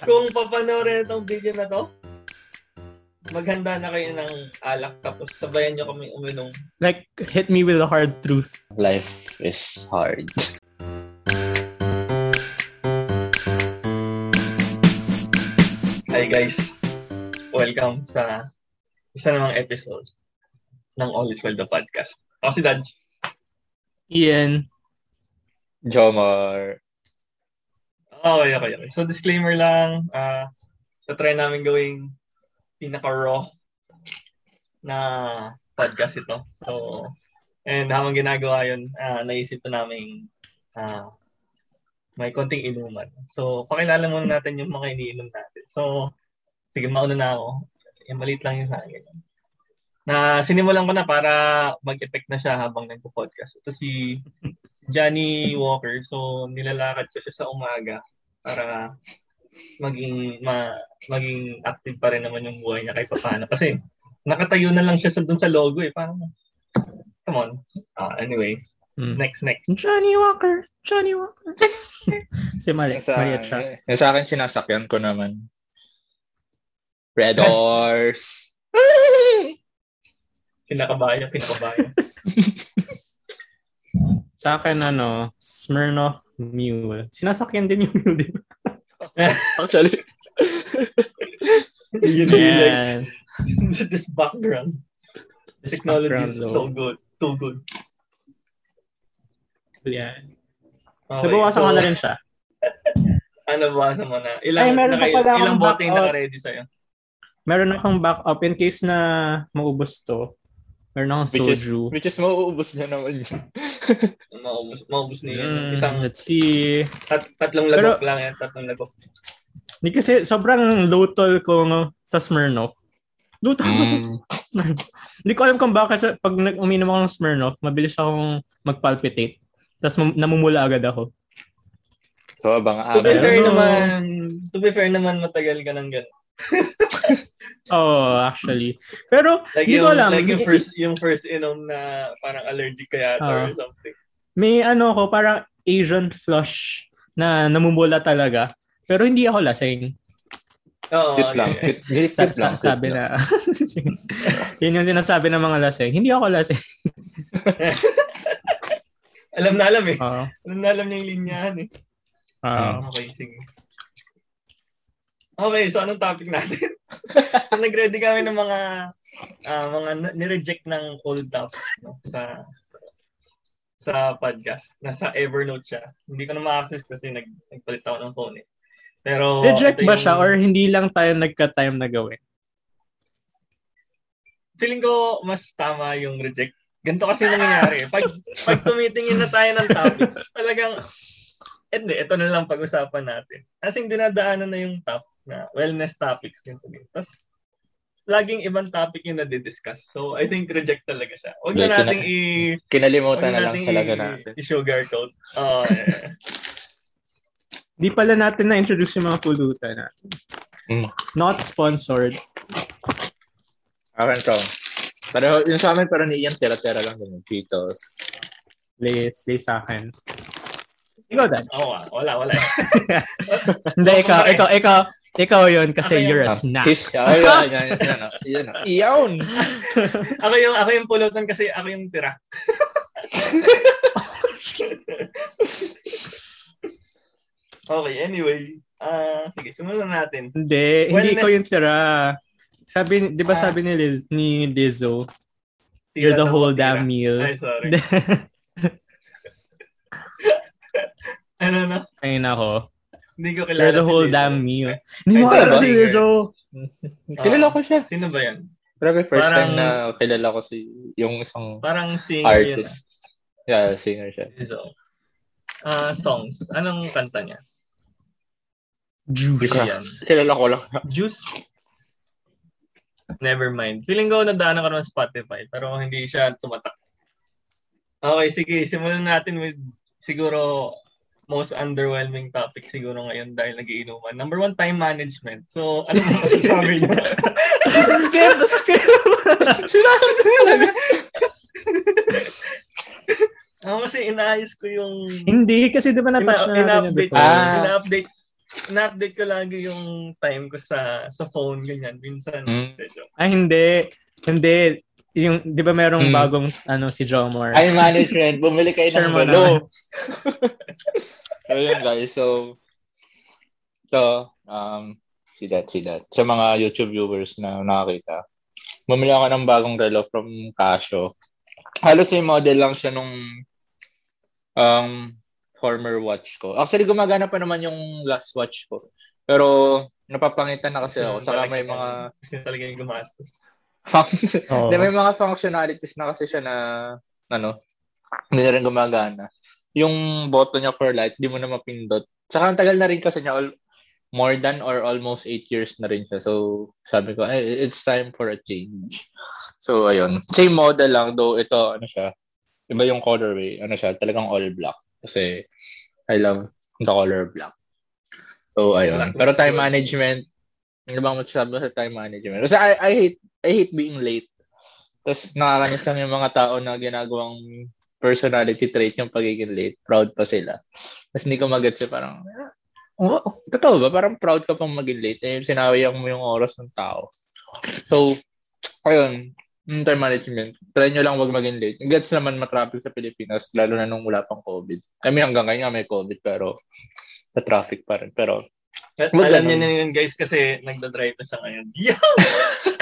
kung papanoorin itong video na to, maghanda na kayo ng alak tapos sabayan nyo kami uminom. Like, hit me with the hard truth. Life is hard. Hi guys, welcome sa isa namang episode ng All is Well the podcast. Ako si Dad. Ian. Jomar. Okay, okay, okay. So disclaimer lang, uh, sa try namin gawing pinaka-raw na podcast ito. So, and habang ginagawa yun, uh, naisip na namin uh, may konting inuman. So, pakilala muna natin yung mga iniinom natin. So, sige, mauna na ako. Yung maliit lang yung sa akin. Na sinimulan ko na para mag-effect na siya habang nagpo-podcast. Ito si Johnny Walker. So, nilalakad ko siya sa umaga para maging ma, maging active pa rin naman yung buhay niya kahit paano. Kasi nakatayo na lang siya sa dun sa logo eh. Parang, come on. Uh, anyway, Hmm. next, next. Johnny Walker. Johnny Walker. si Maria, Yung sa, Maria Chuck. yung sa akin, sinasakyan ko naman. Red Horse. Kinakabayan, kinakabayan. Sa akin, ano, Smirnoff Mule. Sinasakyan din yung mule, di ba? Actually, Yun yung like, this background. This Technology background, is though. so good. Too good. Yan. Okay, Nabawasan so, na rin siya. Ano bawasan mo na? Ilang, Ay, meron naka, pa pala ilang bote yung naka-ready sa'yo? Meron akong backup in case na maubos to. Meron akong which is, soju. which is mauubos na naman yun. Maubos, maubos ni Mm, isang let's see. tat, tatlong lagok lang yan. Tatlong lagok. Hindi kasi sobrang low tol ko no, sa Smirnoff. Low tol ko sa Mm. Smirnoff. Hindi ko alam kung bakit pag uminom ako ng Smirnoff, mabilis akong mag-palpitate. Tapos namumula agad ako. So, abang To be fair ano? naman, to be fair naman, matagal ka ng gano'n. Oh, actually. Pero, Like hindi yung, ko alam. like yung first, yung first inom na parang allergic ka yata Ah. or something. May ano ko, parang Asian flush na namumula talaga. Pero hindi ako lasing. Oo, Cute lang. okay. Cute, cute, lang. sa, sabi cute lang. na. Yun yung sinasabi ng mga lasing. Hindi ako lasing. alam na alam eh. Oo. Alam na alam niya yung linyahan eh. Oo. Okay, sige. Okay, so anong topic natin? so nag-ready kami ng mga ah, mga nireject ng old topics no? sa sa podcast. Nasa Evernote siya. Hindi ko na ma-access kasi nag, nagpalit ako ng phone eh. Pero Reject ito ba yung- siya or hindi lang tayo nagka-time na gawin? feeling ko mas tama yung reject. Ganito kasi nangyayari. Pag, pag tumitingin na tayo ng topics, talagang, hindi, ito na lang pag-usapan natin. As in, dinadaanan na yung top na wellness topics. Tapos, laging ibang topic yung nadidiscuss. So, I think reject talaga siya. Huwag na nating i... Kinalimutan na lang talaga natin. I-sugarcoat. Oo, yeah. Di pala natin na-introduce yung mga pulutan natin. Mm. Not sponsored. Akin to. Pero yung sa amin, pero ni Ian, tira-tira lang yung Cheetos. Lay, lay sa akin. Ikaw, Dan. Oo, ah, wala, wala. Hindi, ikaw, ikaw, ikaw, ikaw yun kasi yun. you're a snack. Fish. Ay, yan, yan, yan, yan. Yan, Iyan. ako yung, ako yung pulutan kasi ako yung tira. okay, anyway. Ah, sige, simulan na natin. Hindi, hindi Wellness- ko yung tira. Sabi, di ba Ah. sabi ni, Liz, ni Lizzo, Tira you're the whole tira. damn meal. Ay, sorry. ano na? Ayun ako. Hindi ko kilala You're the si whole Lizzo. damn meal. Hindi mo kilala si Lizzo. Kilala ko siya. Sino ba yan? Grabe, first Parang- time na kilala ko si yung isang Parang singer yun. artist. Yeah, singer siya. ah. Lizzo. Ah, songs. Anong kanta niya? Juice. Yan. Kilala ko lang. Juice? Never mind. Feeling ko nadaanan ko ng Spotify pero hindi siya tumatak. Okay, sige. Simulan natin with siguro most underwhelming topic siguro ngayon dahil nagiinuman. Number one, time management. So, ano mo masasabi niyo? skip, skip. Sinabi ko talaga. Ako kasi inaayos ko yung Hindi, kasi di ba na-touch na ina- natin yung ina-update, before? Ah. ina-update, na-update ko lagi yung time ko sa sa phone, ganyan. Minsan, medyo. Ay, hindi. Hindi. Yung, di ba merong Mm. bagong, ano, si Jomar? Time management. Bumili kayo ng gulo. so, yun guys. So, so, um, see that, see that. Sa mga YouTube viewers na nakakita, bumili ako ng bagong relo from Casio. Halos yung model lang siya nung um, former watch ko. Actually, gumagana pa naman yung last watch ko. Pero, napapangitan na kasi ako. Saka may mga Kasi talaga yung gumastos. Hindi, may mga functionalities na kasi siya na, ano, hindi na rin gumagana. Yung button niya for light, di mo na mapindot. Saka ang tagal na rin kasi niya, all, more than or almost 8 years na rin siya. So, sabi ko, eh, it's time for a change. So, ayun. Same model lang, though ito, ano siya, iba yung colorway. Ano siya, talagang all black. Kasi, I love the color black. So, ayun. Pero time management, ano bang masasabi sa time management? Kasi I, I hate I hate being late. Tapos nakakanyas lang yung mga tao na ginagawang personality trait yung pagiging late. Proud pa sila. Tapos hindi ko magets eh, parang, ah, oh, totoo ba? Parang proud ka pang maging late. Eh, sinawayang mo yung oras ng tao. So, ayun, yung time management. Try nyo lang wag maging late. Gets naman matraffic sa Pilipinas, lalo na nung wala pang COVID. I mean, hanggang ngayon nga may COVID, pero sa traffic pa rin. Pero, At Wag alam niya na yun guys kasi nagda-drive na siya ngayon. Yeah!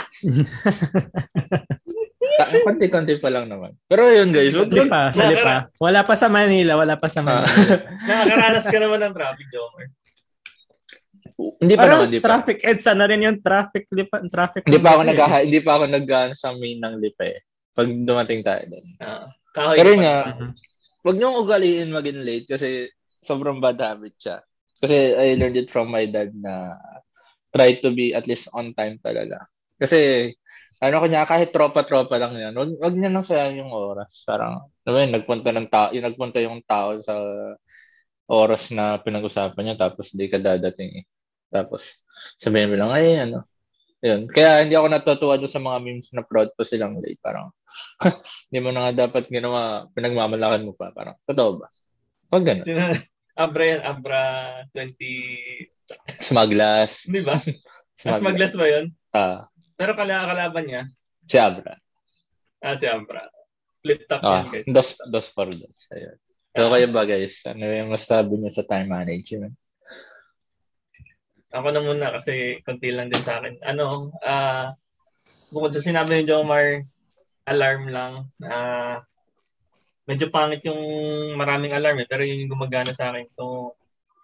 Konti-konti pa lang naman. Pero yun guys, wag, Sali pa, sali pa. Wala pa sa Manila, wala pa sa Manila. Nakakaranas ka naman ng traffic, Jomer. hindi pa Parang naman, hindi pa. traffic EDSA na rin yung traffic, lipa, traffic. Hindi pa ako nag eh. hindi pa ako nag sa main ng lipa eh. Pag dumating tayo doon. Ah, kahoy Pero yun nga, Mhm. wag niyong ugaliin maging late kasi sobrang bad habit siya. Kasi I learned it from my dad na try to be at least on time talaga. Kasi ano kanya kahit tropa-tropa lang yan, wag, wag niya nang sayang yung oras. Parang, ano ba yun, nagpunta ng tao, yung nagpunta yung tao sa oras na pinag-usapan niya tapos di ka dadating eh. Tapos sabihin mo lang, ay ano. Yun. Kaya hindi ako natutuwa doon sa mga memes na proud pa silang late. Parang, hindi mo na nga dapat ginawa, pinagmamalakan mo pa. Parang, totoo ba? Huwag ganun. Sino, Abra yan, Abra 20... Smaglas. Di ba? Mas maglas ba yun? Ah, Pero kala kalaban niya, si Abra. ah, si Abra. Flip top Ah, yan guys. dos, dos for dos. Ayun. So, kayo ba guys? Ano yung masabi niyo sa time management? Ako na muna kasi konti lang din sa akin. Ano, ah bukod sa sinabi ni Jomar, alarm lang. Ah medyo pangit yung maraming alarm eh, pero yun yung gumagana sa akin. So,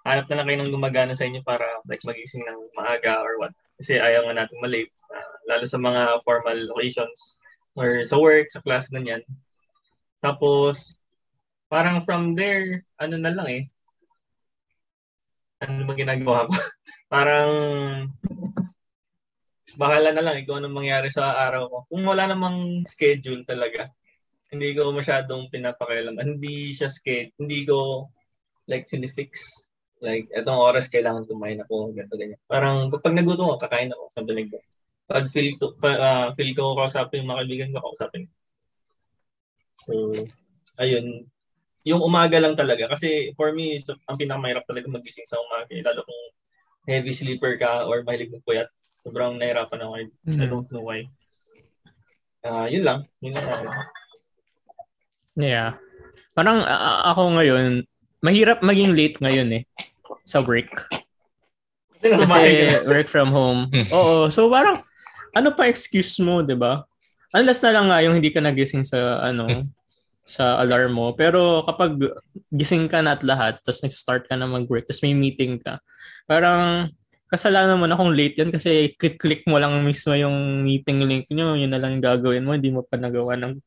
hanap na lang kayo ng gumagana sa inyo para like magising ng maaga or what. Kasi ayaw nga natin malate. Ah, lalo sa mga formal occasions or sa work, sa class, ganyan. Tapos, parang from there, ano na lang eh, ano ba ginagawa ko? parang bahala na lang eh kung anong mangyari sa araw ko. Kung wala namang schedule talaga, hindi ko masyadong pinapakialam. Hindi siya schedule, hindi ko like sinifix. Like, etong oras kailangan kumain ako, ganito, ganyan. Parang kapag nagutom ako, kakain ako, like that. Pag feel, to, pa, ah, feel ko kausapin yung mga kaibigan ko, kausapin. So, ayun. Yung umaga lang talaga. Kasi for me, so, ang pinakamahirap talaga magising sa umaga. eh. Lalo kung heavy sleeper ka or mahilig mo puyat. Sobrang nahirapan ako. I, I Mhm. don't know why. Ah, yun lang. Yun lang. ako. Yeah. Parang a- ako ngayon, mahirap maging late ngayon eh sa work. Kasi work from home. Hmm. Oo. So parang, ano pa excuse mo, di ba? Unless na lang nga yung hindi ka nagising sa, ano, sa alarm mo. Pero kapag gising ka na at lahat, tapos nag-start ka na mag-work, tapos may meeting ka, parang kasalanan mo na kung late yan kasi click-click mo lang mismo yung meeting link nyo, yun na lang gagawin mo, hindi mo pa nagawa ng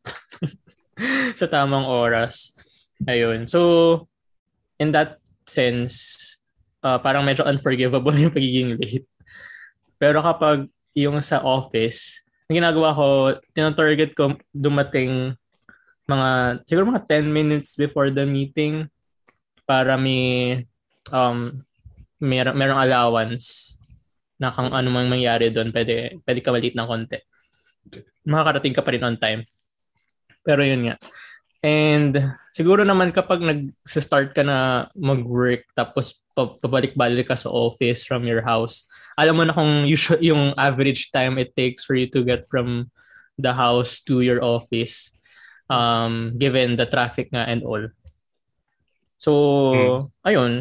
sa tamang oras. Ayun. So, in that sense, uh, parang medyo unforgivable yung pagiging late. Pero kapag yung sa office, ang ginagawa ko, tinatarget ko dumating mga, siguro mga 10 minutes before the meeting para may, um, may, merong allowance na kung ano mang mangyari doon, pwede, pwede ka malit ng konti. Makakarating ka pa rin on time. Pero yun nga. And siguro naman kapag nag-start ka na mag-work tapos pabalik-balik ka sa office from your house. Alam mo na kung usual, yung average time it takes for you to get from the house to your office um, given the traffic nga and all. So, hmm. ayun.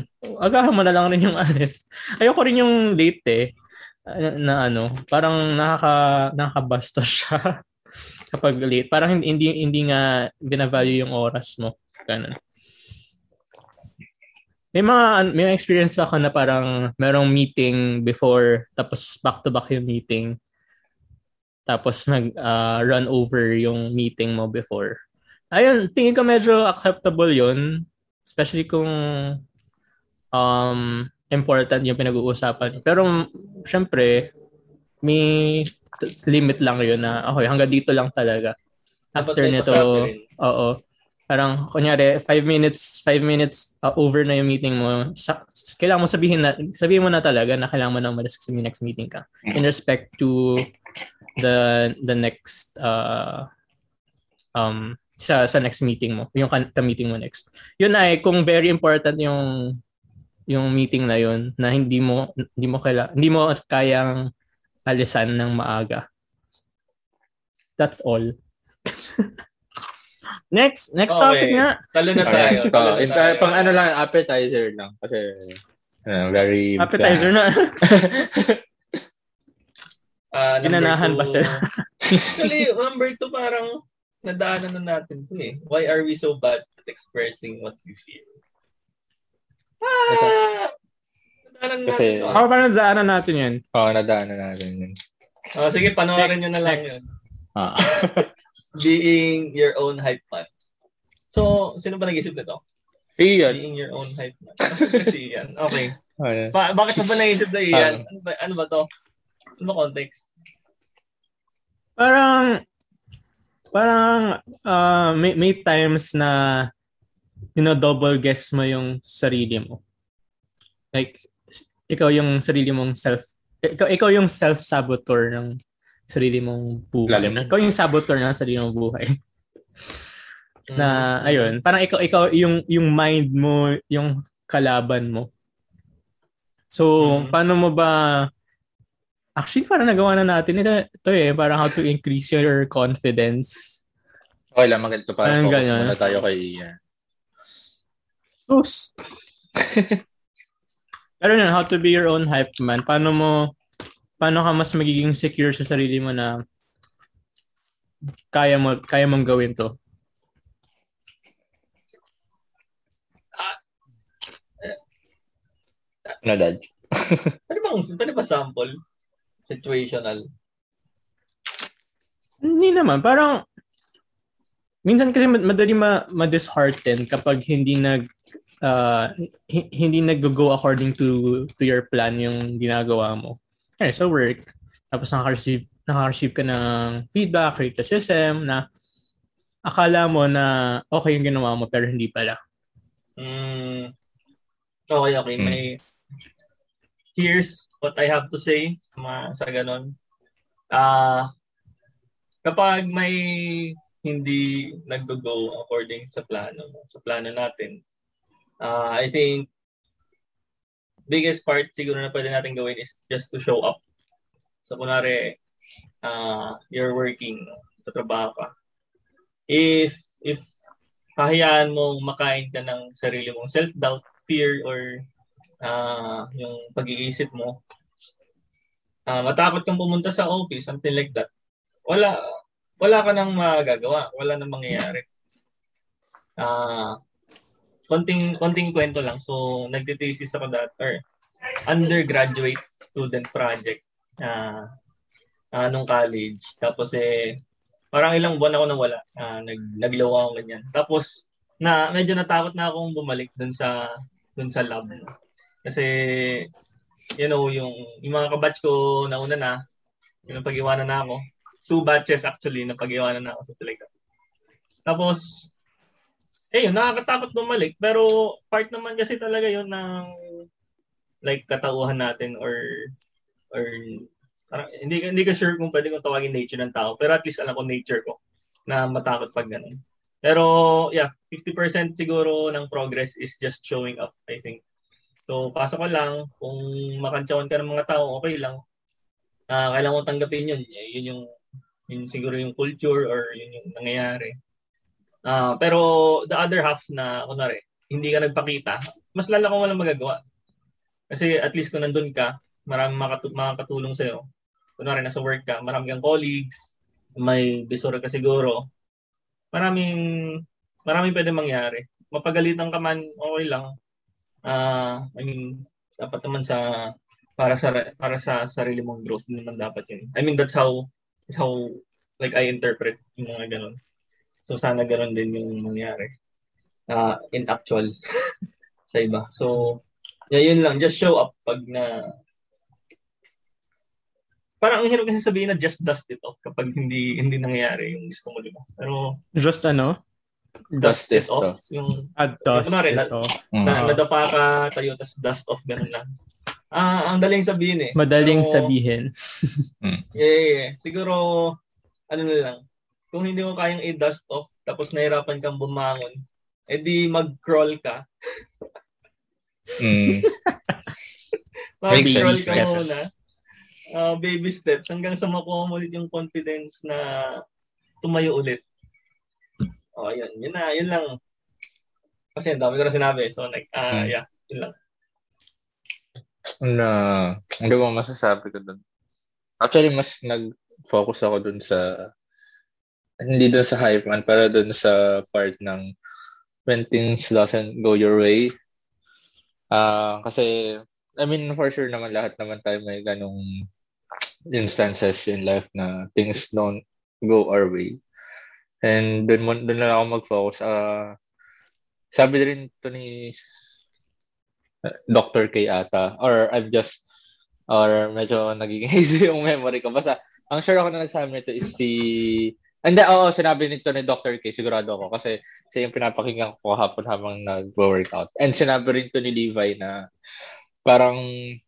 Agahan mo na lang rin yung alis. Ayoko rin yung late eh. Na ano, parang nakaka, nakakabasta siya kapag late. Parang hindi, hindi nga binavalue yung oras mo. Ganun. May mga may experience ako na parang merong meeting before tapos back to back yung meeting. Tapos nag uh, run over yung meeting mo before. Ayun, tingin ko medyo acceptable 'yun, especially kung um important yung pinag-uusapan. Pero syempre may limit lang 'yun na okay, hanggang dito lang talaga. After nito, oo parang kunyari 5 minutes 5 minutes uh, over na yung meeting mo. Sa, kailangan mo sabihin na sabihin mo na talaga na kailangan mo nang umalis kasi next meeting ka. In respect to the the next uh um sa sa next meeting mo yung ka, meeting mo next. Yun ay kung very important yung yung meeting na yun na hindi mo hindi mo kaya hindi mo kayang alisan ng maaga. That's all Next, next okay. topic nga. Talo na tayo. Talo na tayo. Pang ano lang, appetizer lang. Kasi, uh, very... Appetizer bland. na. uh, Ginanahan ba sir? Actually, number two parang nadaanan na natin to eh. Why are we so bad at expressing what we feel? Ah! Nadaanan Kasi, natin. Ako pa nadaanan natin yan? Oo, oh, nadaanan natin yun. Oh, sige, panoorin nyo na lang next. yun. Ah. being your own hype man. So, sino ba nag-isip nito? Ian. Being your own hype man. Kasi Ian. Okay. Oh, yeah. ba- bakit ba naisip na Ian? Ano ba, ano ba to? Ano ba context? Parang, parang uh, may, may times na double guess mo yung sarili mo. Like, ikaw yung sarili mong self, ikaw, ikaw yung self-saboteur ng sarili mong buhay. Lalim. Ikaw yung saboteur ng sarili mong buhay. na mm. ayun, parang ikaw ikaw yung yung mind mo, yung kalaban mo. So, mm-hmm. paano mo ba Actually, parang nagawa na natin ito, ito eh, parang how to increase your confidence. Okay lang, maganda para parang focus ganyan. muna tayo kay Ian. Sus. Pero yun, how to be your own hype man. Paano mo paano ka mas magiging secure sa sarili mo na kaya mo kaya mong gawin to? Ano, Dad? ano bang, pwede ba sample? Situational? Hindi naman. Parang, minsan kasi madali ma, ma-dishearten kapag hindi nag, uh, hindi nag-go according to to your plan yung ginagawa mo eh, sa work, tapos nakaka-receive, nakaka-receive ka ng feedback, criticism, na akala mo na okay yung ginawa mo pero hindi pala. Mm, okay, okay. Mm. May here's what I have to say ma, sa ganun. Ah, uh, kapag may hindi nag-go according sa plano, sa plano natin, uh, I think biggest part siguro na pwede natin gawin is just to show up. So, kunwari, uh, you're working, sa trabaho ka. If, if hahayaan mong makain ka ng sarili mong self-doubt, fear, or uh, yung pag-iisip mo, uh, matakot kang pumunta sa office, something like that, wala, wala ka nang magagawa, wala nang mangyayari. Ah, uh, konting konting kwento lang. So, nagte-thesis ako that or undergraduate student project uh, uh, nung college. Tapos eh parang ilang buwan ako nang wala. Uh, nag naglaw ako ganyan. Tapos na medyo natakot na akong bumalik dun sa dun sa lab. Kasi you know, yung, yung mga kabatch ko nauna na, yung pag-iwanan na ako. Two batches actually na pag-iwanan na ako sa talaga. Tapos, eh, yun, nakakatakot bumalik. Pero part naman kasi talaga yun ng like katauhan natin or or parang, hindi hindi ka sure kung pwede kong tawagin nature ng tao. Pero at least alam ko nature ko na matakot pag ganun. Pero yeah, 50% siguro ng progress is just showing up, I think. So, pasok ka lang. Kung makantsawan ka ng mga tao, okay lang. Uh, kailangan mo tanggapin yun. Yun yung, yun siguro yung culture or yun yung nangyayari. Uh, pero the other half na, kunwari, hindi ka nagpakita, mas lala kung walang magagawa. Kasi at least kung nandun ka, maraming makatu- makakatulong sa'yo. Kunwari, nasa work ka, marami kang colleagues, may bisura ka siguro. Maraming, maraming pwede mangyari. Mapagalitan ka man, okay lang uh, I mean, dapat naman sa para sa para sa sarili mong growth din naman dapat yun. I mean, that's how that's how like I interpret yung mga ganun. So sana ganun din yung mangyari uh, in actual sa iba. So yeah, yun lang, just show up pag na parang ang hirap kasi sabihin na just dust ito kapag hindi hindi nangyayari yung gusto mo, di ba? Pero just ano? Dust, dust it off. Yung, ah, dust yung, rin, it na, off. Na, mm. nadapa ka tayo, tas dust off, ganun lang. Ah, ang daling sabihin eh. Madaling Pero, sabihin. Hmm. yeah, yeah, Siguro, ano na lang, kung hindi mo kayang i-dust off, tapos nahirapan kang bumangon, edi mag-crawl ka. mm. mag-crawl ka yes. muna. Uh, baby steps hanggang sa makuha mo ulit yung confidence na tumayo ulit. Oh, yun. Yun na, yun lang. Kasi ang dami ko na sinabi. So, like, uh, hmm. yeah, yun lang. Na, hindi mo masasabi ko dun. Actually, mas nag-focus ako dun sa, hindi dun sa hype man, pero dun sa part ng when things doesn't go your way. Uh, kasi, I mean, for sure naman lahat naman tayo may ganong instances in life na things don't go our way. And mo doon na ako mag-focus. Uh, sabi rin to ni uh, Dr. K ata or I'm just or medyo nagiging easy yung memory ko. Basta ang sure ako na nagsabi nito is si hindi, oo, sinabi nito ni Dr. K, sigurado ako kasi siya yung pinapakinggan ko hapon habang nag-workout. And sinabi rin to ni Levi na parang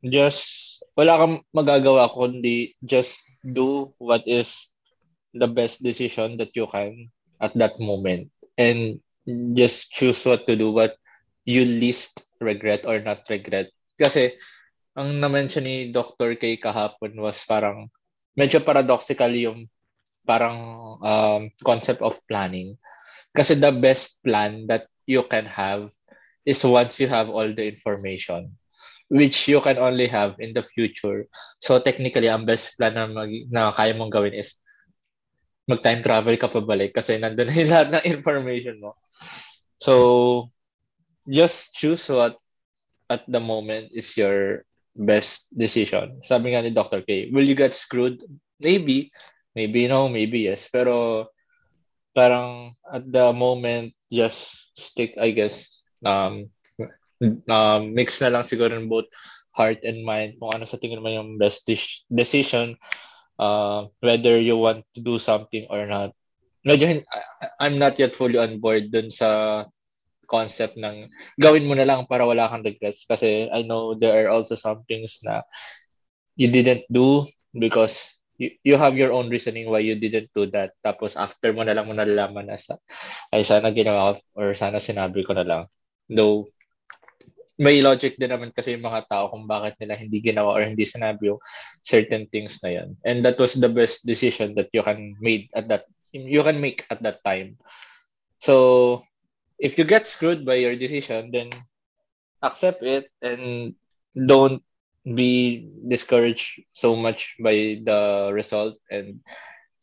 just wala kang magagawa kundi just do what is the best decision that you can at that moment and just choose what to do what you least regret or not regret kasi ang na-mention ni Dr. K kahapon was parang medyo paradoxical yung parang um, concept of planning kasi the best plan that you can have is once you have all the information which you can only have in the future. So technically, ang best plan na, mag- na kaya mong gawin is mag-time travel ka pabalik kasi nandun na yung lahat ng information mo. So, just choose what at the moment is your best decision. Sabi nga ni Dr. K, will you get screwed? Maybe. Maybe no, maybe yes. Pero parang at the moment, just stick, I guess, um, um, mix na lang siguro in both heart and mind kung ano sa tingin mo yung best de- decision uh, whether you want to do something or not. Medyo, I'm not yet fully on board dun sa concept ng gawin mo na lang para wala kang regrets kasi I know there are also some things na you didn't do because you, you have your own reasoning why you didn't do that tapos after mo na lang mo nalalaman na sa ay sana ginawa or sana sinabi ko na lang though may logic din naman kasi yung mga tao kung bakit nila hindi ginawa or hindi sinabi yung certain things na yun. And that was the best decision that you can made at that you can make at that time. So if you get screwed by your decision, then accept it and don't be discouraged so much by the result and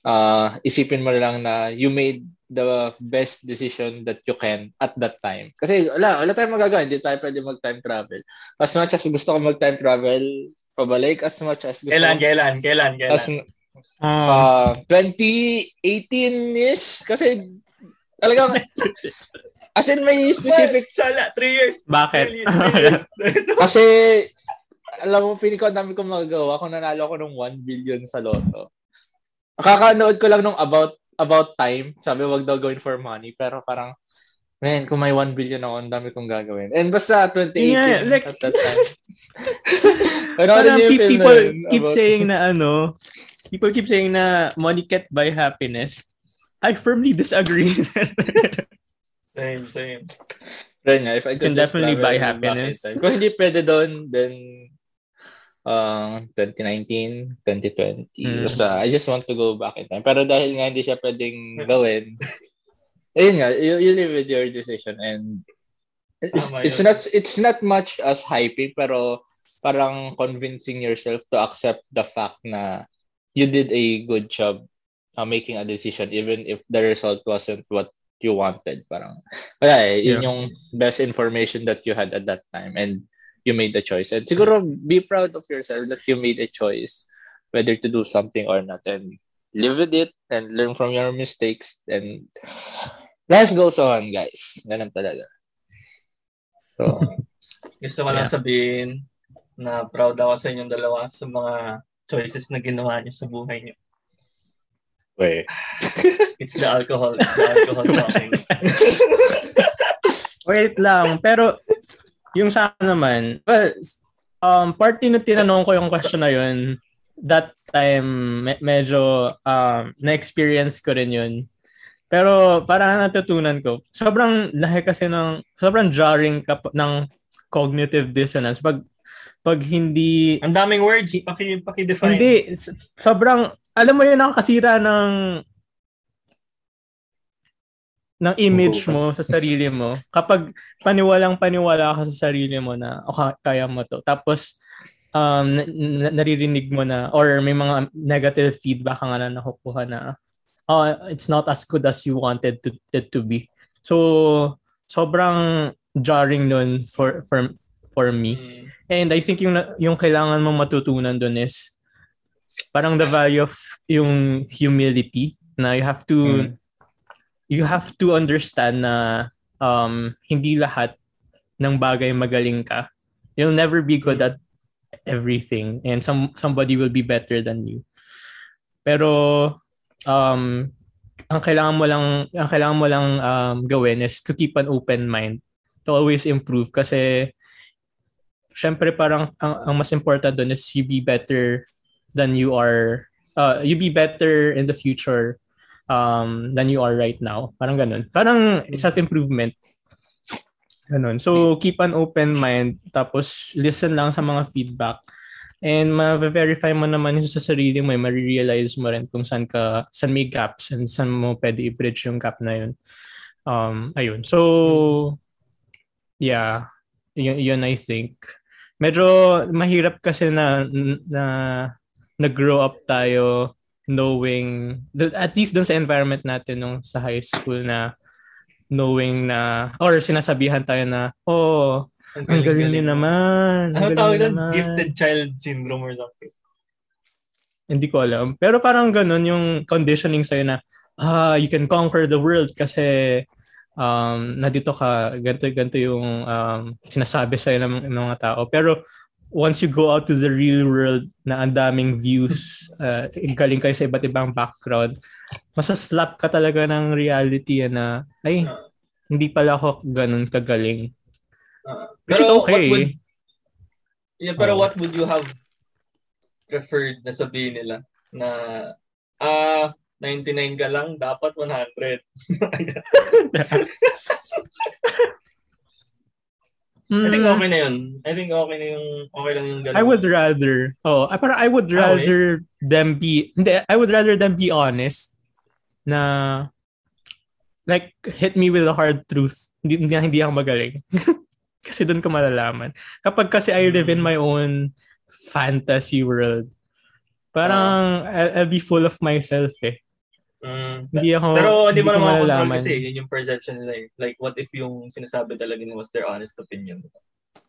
uh, isipin mo lang na you made the best decision that you can at that time. Kasi wala, wala tayong magagawa. Hindi tayo pwede mag-time travel. As much as gusto ko mag-time travel, pabalik, as much as gusto Kailan, ko, kailan, kailan, kailan? As, uh, 2018-ish. Kasi talagang, as in may specific... Sala, three years. Bakit? Three years. Kasi, alam mo, feeling ko ang dami kong magagawa kung nanalo ako ng 1 billion sa loto. Kakanood ko lang nung about about time. Sabi, wag daw gawin for money. Pero parang, man, kung may 1 billion ako, ang dami kong gagawin. And basta 2018 yeah, like, at that time. parang pe- people keep about... saying na ano, people keep saying na money can't buy happiness. I firmly disagree. same, same. Pero nga, if I could Can definitely buy happiness. Kung hindi pwede doon, then uh, 2019, 2020. Mm. Basta, I just want to go back in time. Pero dahil nga hindi siya pwedeng gawin, ayun nga, you, you live with your decision and it's, Tama it's yun. not it's not much as hyping pero parang convincing yourself to accept the fact na you did a good job uh, making a decision even if the result wasn't what you wanted parang wala eh, yun Yeah. yung best information that you had at that time and you made the choice. And siguro be proud of yourself that you made a choice whether to do something or not. And live with it and learn from your mistakes. And life goes on guys. Ganun talaga. So Gusto ko lang sabihin na proud ako sa inyong dalawa sa mga choices na ginawa niyo sa buhay niyo. wait. It's the alcohol. It's the alcohol talking. Wait lang, pero yung sa akin naman, well, um, party na tinanong ko yung question na yun, that time, me- medyo um, na-experience ko rin yun. Pero parang natutunan ko, sobrang lahi kasi ng, sobrang jarring ka pa- ng cognitive dissonance. Pag, pag hindi, Ang daming words. Paki, paki-define. hindi, sobrang, alam mo yun, nakakasira ng ng image mo sa sarili mo. Kapag paniwalang paniwala ka sa sarili mo na okay, kaya mo to. Tapos um na- naririnig mo na or may mga negative feedback ka nga na nakukuha na oh, it's not as good as you wanted to it to be. So sobrang jarring nun for for for me. Mm. And I think yung yung kailangan mong matutunan doon is parang the value of yung humility na you have to Mm. You have to understand na um hindi lahat ng bagay magaling ka. You'll never be good at everything and some somebody will be better than you. Pero um ang kailangan mo lang ang kailangan mo lang um, gawin is to keep an open mind to always improve kasi syempre parang ang, ang mas important doon is you be better than you are uh, you be better in the future um, than you are right now. Parang ganun. Parang self-improvement. Ganun. So, keep an open mind. Tapos, listen lang sa mga feedback. And ma-verify mo naman yung sa sarili mo. Ma-realize mo rin kung saan ka, saan may gaps and saan mo pwede i-bridge yung gap na yun. Um, ayun. So, yeah. Yun, yun I think. Medyo mahirap kasi na, na nag-grow up tayo knowing at least dun sa environment natin nung sa high school na knowing na or sinasabihan tayo na oh ang galing niyo naman Ano tawag galing doon? niyo naman." Gifted child syndrome or something. hindi ko alam pero parang ganun yung conditioning sa'yo na ah you can conquer the world kasi um nandito ka ganito ganito yung um, sinasabi sa'yo ng, ng mga tao pero once you go out to the real world na ang daming views, uh, galing kayo sa iba't ibang background, masaslap ka talaga ng reality na, ay, hindi pala ako ganun kagaling. Uh, Which is okay. would- yeah, pero Oh. what would you have preferred na sabihin nila? Na, ah, 99 ka lang, dapat 100. I think Mm, okay na yun. I think okay na yung, okay lang yung ganun. I would rather, oh, I, parang I would Ah, rather them be, hindi, I would rather them be honest na, like, hit me with the hard truth. Hindi, hindi, hindi ako magaling. kasi doon ko malalaman. Kapag kasi I live in Mm. my own fantasy world, parang I'll, I'll be full of myself eh. Mm. Hindi ako, Pero hindi mo naman control kasi yun yung perception nila eh. Like, what if yung sinasabi talaga nila was their honest opinion?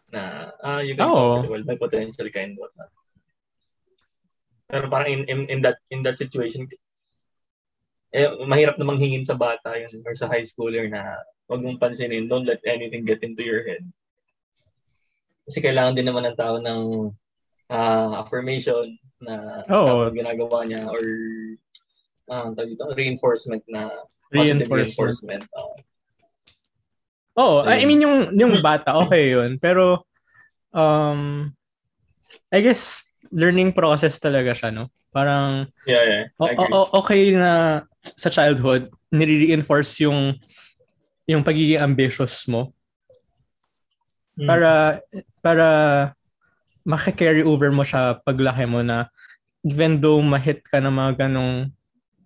Na, ah, you can the world, may potential ka and whatnot. Pero parang in, in, in that in that situation, eh, mahirap namang hingin sa bata yun or sa high schooler na wag mong pansinin, don't let anything get into your head. Kasi kailangan din naman ng tao ng ah, affirmation na tama ginagawa niya or tawag dito, reinforcement na positive Reinforcement. reinforcement. Oo, I mean yung yung bata okay yun, pero um I guess learning process talaga siya, no? Parang yeah, yeah. o- o- okay na sa childhood nire-reinforce yung yung pagiging ambitious mo. Mm. para para maka-carry over mo siya paglaki mo na even though ma-hit ka ng mga ganong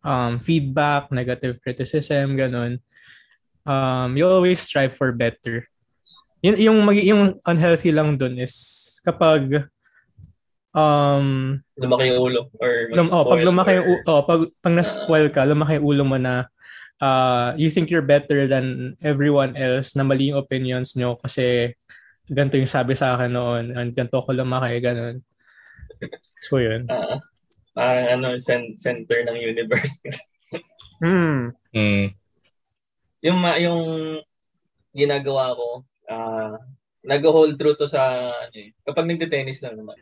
um, feedback, negative criticism, ganon, um, you always strive for better. Yung, yung, mag- yung unhealthy lang dun is kapag um, Lumaki yung ulo. Or lum, oh, pag lumaki yung, or- u- oh, pag, pag na-spoil ka, lumaki yung ulo mo na uh, you think you're better than everyone else na mali yung opinions nyo kasi ganito yung sabi sa akin noon and ganito ako lumaki, ganun. So, yun. Ah, parang ano, cen- center ng universe. Hmm. Mm. yung ma- yung ginagawa ko, ah nag-hold true to sa ano eh, kapag nagte-tennis lang naman.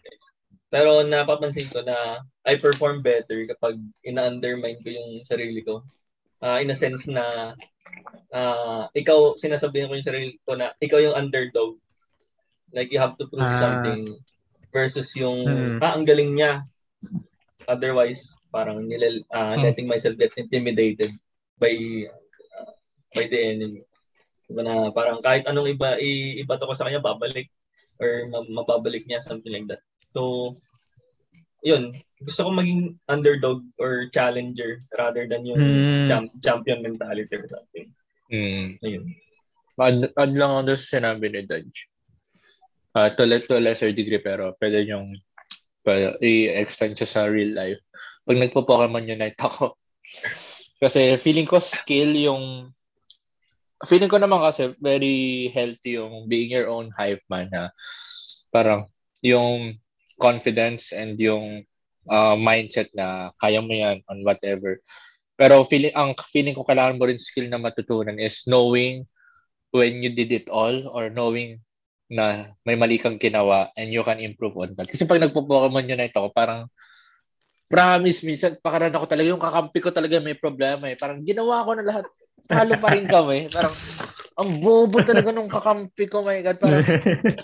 Pero napapansin ko na I perform better kapag ina-undermine ko yung sarili ko. Ah in a sense na ah ikaw sinasabihan ko yung sarili ko na ikaw yung underdog. Like you have to prove Ah. something versus yung Hmm. ah ang galing niya. Otherwise, parang nilal, Hmm. letting myself get intimidated by ah, by the enemy. Diba na parang kahit anong iba i- ibato ko sa kanya babalik or ma- mababalik niya something like that. So yun, gusto ko maging underdog or challenger rather than yung Hmm. champ- champion mentality or something. Mm. Ayun. Add, add lang ako doon sa sinabi ni Dodge. Uh, to, le- to a lesser degree pero pwede yung pa, i-extend siya sa real life. Pag nagpo-Pokemon Unite ako. kasi feeling ko skill yung feeling ko naman kasi very healthy yung being your own hype man na parang yung confidence and yung uh, mindset na kaya mo yan on whatever. Pero feeling ang feeling ko kailangan mo rin skill na matutunan is knowing when you did it all or knowing na may mali kang ginawa and you can improve on that. Kasi pag nagpo-Pokemon Unite ako, parang promise, minsan pakaran ako talaga, yung kakampi ko talaga may problema eh. Parang ginawa ko na lahat. Talo pa rin kami. Parang, ang bobo talaga nung kakampi ko, my God. Parang,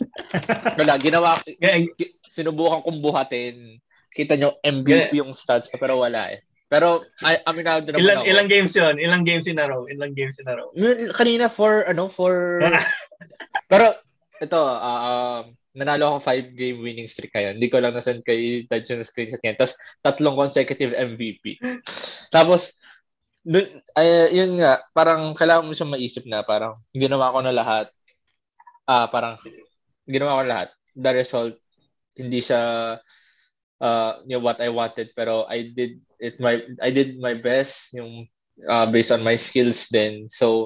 wala, ginawa, ki- sinubukan kong buhatin. Kita nyo, MVP yung stats ko, pero wala eh. Pero, ay, aminado naman ilan ako. ilang games 'yon? Ilang games in a row? Ilang games in a row? Yun, Kanina for, ano, for... Pero, ito, ah, um, nanalo ako five game winning streak ngayon. Hindi ko lang nasend kay Dad yung screenshot ngayon. Tapos, tatlong consecutive MVP. Tapos, dun, ay, yun nga, parang kailangan mo siyang maisip na parang ginawa ko na lahat. Ah, parang ginawa ko na lahat. The result, hindi siya uh, you know, what I wanted pero I did it my I did my best yung uh, based on my skills then so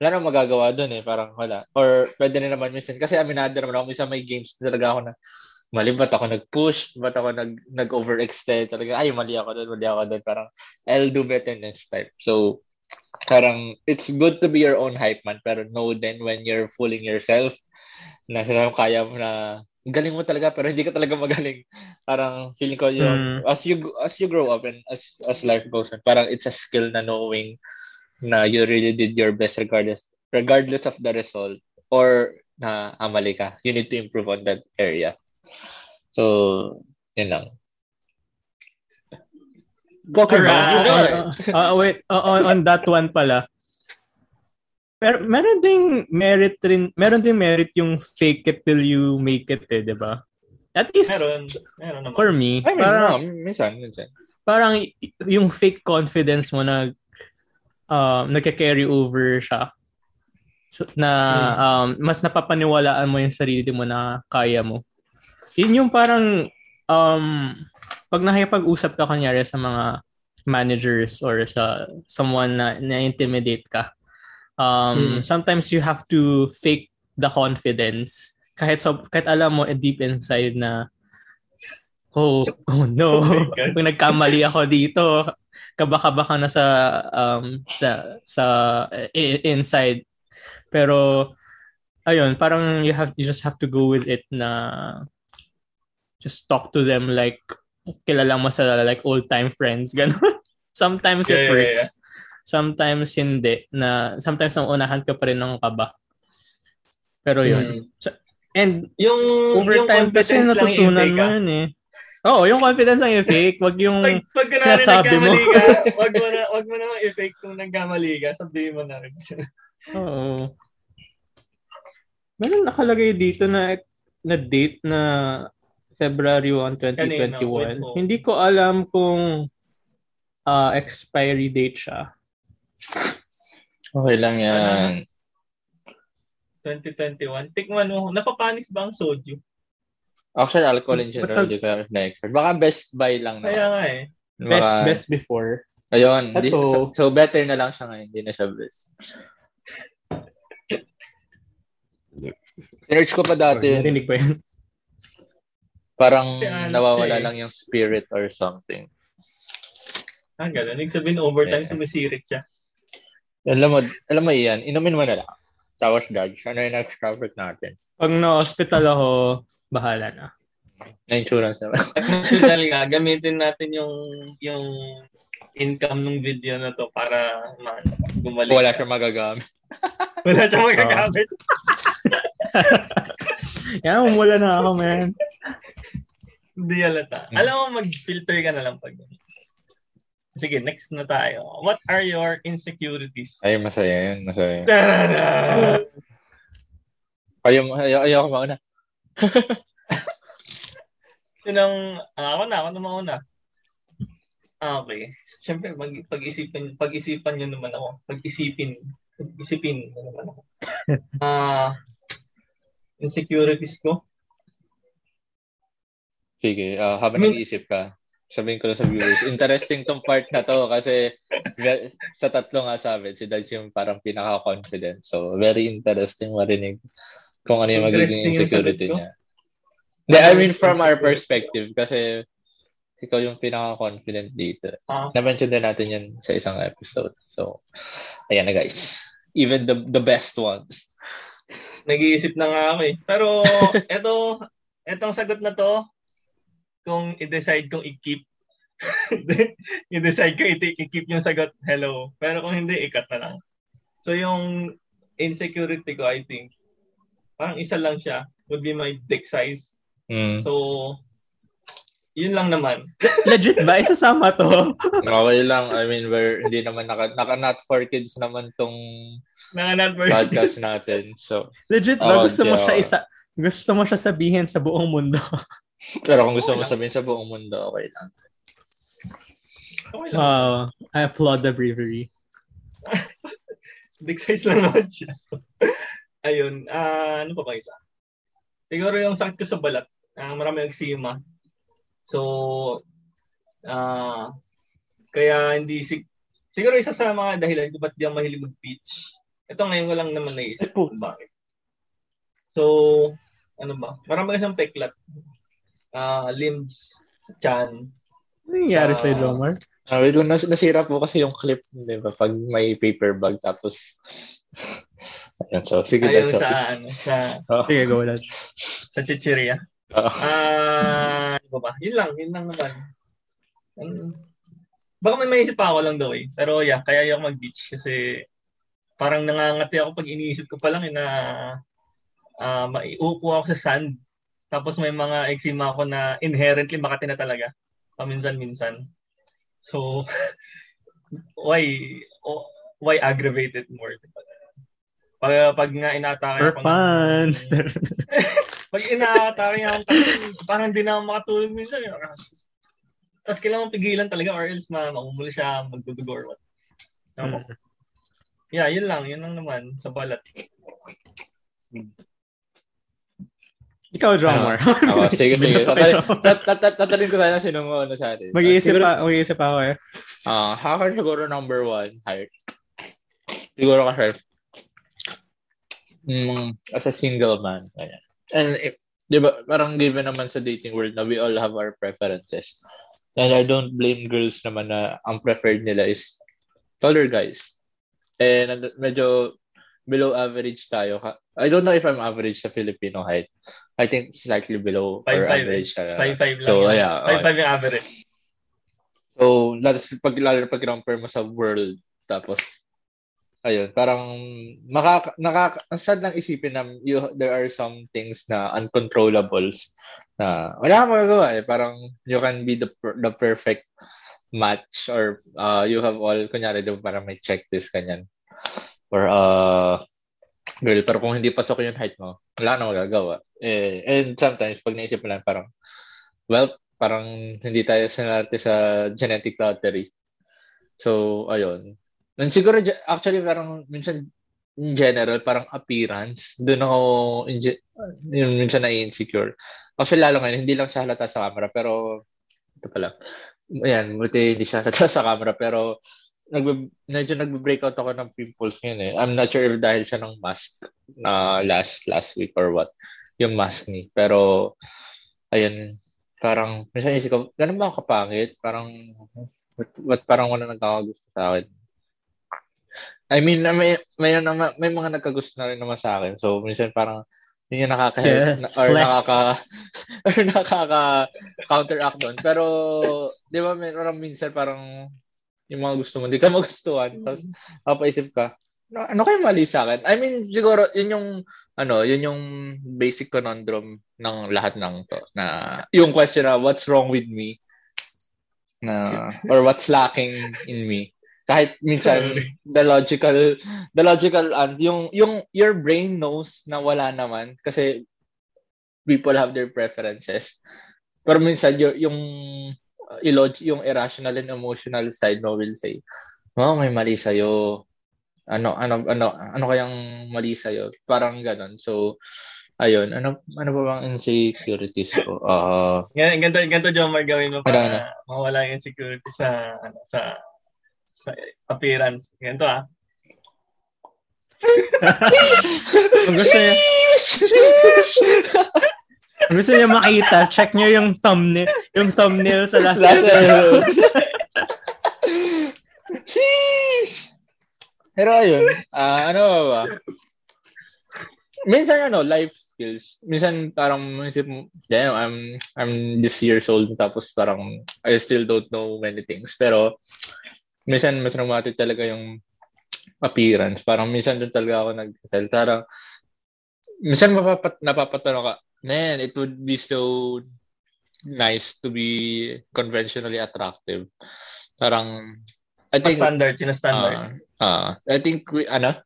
wala nang magagawa doon eh parang wala. Or pwede na naman minsan kasi aminado naman ako minsan may games talaga ako na mali ba't ako nag-push? Ba't ako nag nag-overextend? Talaga ay mali ako doon mali ako doon parang I'll do better next time. So parang it's good to be your own hype man pero know then when you're fooling yourself na sinabi kaya mo na galing mo talaga pero hindi ka talaga magaling. Parang feeling ko yung Mm. as you as you grow up and as as life goes on parang it's a skill na knowing na you really did your best regardless regardless of the result or na amali ka you need to improve on that area so yun lang Pokemon, Alright. you know it. Ah, wait, ah, on, on that one pala. Pero meron ding merit rin, meron ding merit yung fake it till you make it eh, 'di ba? At least Meron. Meron naman. for me, I mean, parang no, minsan, minsan. parang yung fake confidence mo na um nagka-carry over siya. So, na um, mas napapaniwalaan mo yung sarili mo na kaya mo. Yun yung parang um, pag nakipag-usap ka kanyari sa mga managers or sa someone na na-intimidate ka, um, sometimes you have to fake the confidence. Kahit, so, kahit alam mo eh, deep inside na oh, oh no, Oh pag nagkamali ako dito, kabaka-baka ka na sa um sa sa i- inside pero ayun parang you have you just have to go with it na just talk to them like kilala mo sa like old time friends ganun sometimes Yeah, it works yeah. sometimes hindi na sometimes nang unahan ka pa rin ng kaba pero yun Mm. and Yung over yung time kasi natutunan mo ah. yun eh Oo, yung confidence ang i-fake. Wag yung... Pag, pag sinasabi mo. ka, wag mo na, wag mo na i-fake kung nagkamali ka, sabihin mo na rin. Oo. Meron nakalagay dito na na date na February 1, 2021. Kanina. Hindi ko alam kung ah, expiry date siya. Okay lang yan. 2021. Tikman mo, napapanis ba ang soju? Actually, alcohol in general, Ba't- di ko na-expert. Baka best buy lang Kaya naman. nga eh. Best, Baka- best before. Ayun. di- so, so, better na lang siya ngayon. Hindi na siya best. Search ko pa dati yun. Narinig ko yun. Parang Si nawawala eh. lang yung spirit or something. Ah, gano'n. Ibig sabihin, overtime Yeah. sumisirit siya. Alam mo, alam mo iyan, inumin mo na lang. Tapos judge, ano yung next topic natin? Pag na-hospital ako, bahala na. Na insurance naman. Hospital nga, gamitin natin yung yung income ng video na to para man, gumaling. Wala siya magagamit. Wala siya magagamit. Yan, umula na ako, man. Hindi halata. Hmm. Alam mo, mag-filter ka na lang pag Sige, next na tayo. What are your insecurities? Ay, masaya yun. Masaya yun. Ayaw, ayaw, ayaw ako mauna. Sinong, ah, ako na, ako na mauna. Ah, okay. Siyempre, mag, pag-isipan, pag-isipan nyo naman ako. Pag-isipin. Pag-isipin nyo naman ako. Ah, insecurities ko? Sige, ah, habang I mean- nag-iisip ka, sabihin ko na sa viewers, interesting tong part na to kasi sa tatlo nga sabi, si Dodge yung parang pinaka-confident. So, very interesting marinig kung ano yung magiging insecurity niya. Hindi, I mean from our perspective kasi ikaw yung pinaka-confident dito. Ah, Na-mention din natin yan sa isang episode. So, ayan na guys. Even the the best ones. nag-iisip na nga ako eh. Pero, eto, etong sagot na to, kung i-decide kong i-keep, i-decide ko i-keep yung sagot, hello. Pero kung hindi, ikat na lang. So, yung insecurity ko, I think, parang isa lang siya, would be my dick size. Mm. So, yun lang naman. Legit ba? Isasama to? Okay lang. I mean, we're hindi naman naka, naka not for kids naman tong Nanganat mo podcast natin. So, Legit ba? Oh, Gusto mo siya isa... Gusto mo siya sabihin sa buong mundo. pero kung gusto Okay mo lang. sabihin sa buong mundo, okay lang. Okay lang. Wow. I applaud the bravery. Big size lang naman siya. Ayun. ah ano pa ba isa? Siguro yung sakit ko sa balat. Uh, marami eczema. So, ah kaya hindi sig siguro isa sa mga dahilan kung ba't di ako mahilig mag-pitch. Ito ngayon ko lang naman naisip kung bakit. So, ano ba? Marami kasing peklat. Ah, limbs sa chan. Ano nangyari Sa- sa'yo, Lomar? Ah, wait lang, nas- nasira po kasi yung clip, di ba? Pag may paper bag, tapos... Ayan, so, sige, Ayun that's sa, okay. ano, sa, Oh, Sige, go lang. sa chicheria. oh. Ah, ano ba ba? Yun lang, yun lang naman. Um, baka may maisip pa ako lang daw eh. Pero yeah, kaya ayoko mag-beach kasi parang nangangati ako pag iniisip ko pa lang eh na ah, maiupo ako sa sand. Tapos may mga eczema ako na inherently makati na talaga. Paminsan-minsan. So, why oh, why aggravate it more? Pag, pag nga inatake For ako ng- fun. pag inaatake ako, parang hindi na ako makatulog minsan. eh. Tapos kailangan mong pigilan talaga or else ma mamumula siya, magdudugo or what. Ko. Yeah, yun lang. Yun lang naman sa balat. Ikaw, drummer. Ako, sige, sige. Tatalin, ko sana sino mo ano sa atin. Mag-iisip pa, mag-iisip pa ako eh. Ah, hacker siguro number one, height. Siguro kasi, mm, as a single man, ganyan. And, if, di ba, parang given naman sa dating world na we all have our preferences. And I don't blame girls naman na ang preferred nila is taller guys. And medyo below average tayo. I don't know if I'm average sa Filipino height. I think slightly below or 5'5" average talaga. 5'5 lang. So, yan. yeah, 5'5 yung average. So, lalo, pag, lalo pag compare mo sa world, tapos, ayun, parang, makaka, nakaka, ang sad lang isipin na you, there are some things na uncontrollables na wala kang magagawa eh. Parang, you can be the, the perfect match or uh, you have all, kunyari, diba, parang may checklist kanyan. Or, uh, girl, pero kung hindi pasok yung height mo, wala na magagawa. Eh, and sometimes, pag naisip lang, parang, well, parang hindi tayo sinarte sa genetic lottery. So, ayun. And siguro, actually, parang minsan, in general, parang appearance, doon ako, yung minsan na-insecure. Actually, lalo ngayon, hindi lang siya halata sa camera, pero, ito pala, ayan, buti hindi siya halata sa camera, pero, nagbe, medyo nagbe-breakout ako ng pimples ngayon eh. I'm not sure if dahil siya ng mask na uh, last last week or what. Yung mask ni. Pero, ayun, parang, minsan isip ko, ganun ba ako kapangit? Parang, what, what parang wala nagkakagusto sa akin. I mean, may, may, may, may mga nagkagusto na rin naman sa akin. So, minsan parang, yun yung nakaka yes, or flex. nakaka or nakaka counteract doon. Pero 'di ba meron minsan parang yung mga gusto mo, hindi ka magustuhan. Mm. Tapos, papaisip ka, ano, ano kayo mali sa akin? I mean, siguro, yun yung, ano, yun yung basic conundrum ng lahat ng to. Na, yung question na, what's wrong with me? Na, or what's lacking in me? Kahit minsan, the logical, the logical, and yung, yung, your brain knows na wala naman. Kasi, people have their preferences. Pero minsan, yung, yung ilog yung irrational and emotional side mo will say, oh, may mali sa'yo. Ano, ano, ano, ano kayang mali sa'yo? Parang ganon. So, ayun, ano, ano ba bang insecurities ko? Uh, ganito, ganito, John, gawin mo para ano, mawala yung insecurity sa, ano, sa, sa appearance. Ganito, ah. Kung gusto niya. Gusto niya makita, check niyo yung thumbnail, yung thumbnail sa last, last episode. Sheesh! Pero ayun, uh, ano ba ba? Minsan ano, life skills. Minsan parang isip mo, damn, I'm I'm this years old tapos parang I still don't know many things. Pero minsan mas traumatic talaga yung appearance. Parang minsan doon talaga ako nag-tell. Parang minsan mapapat, napapatanong ka, man, it would be so nice to be conventionally attractive. Parang, I think... standard, sino standard? Uh, uh, I think, we, ano?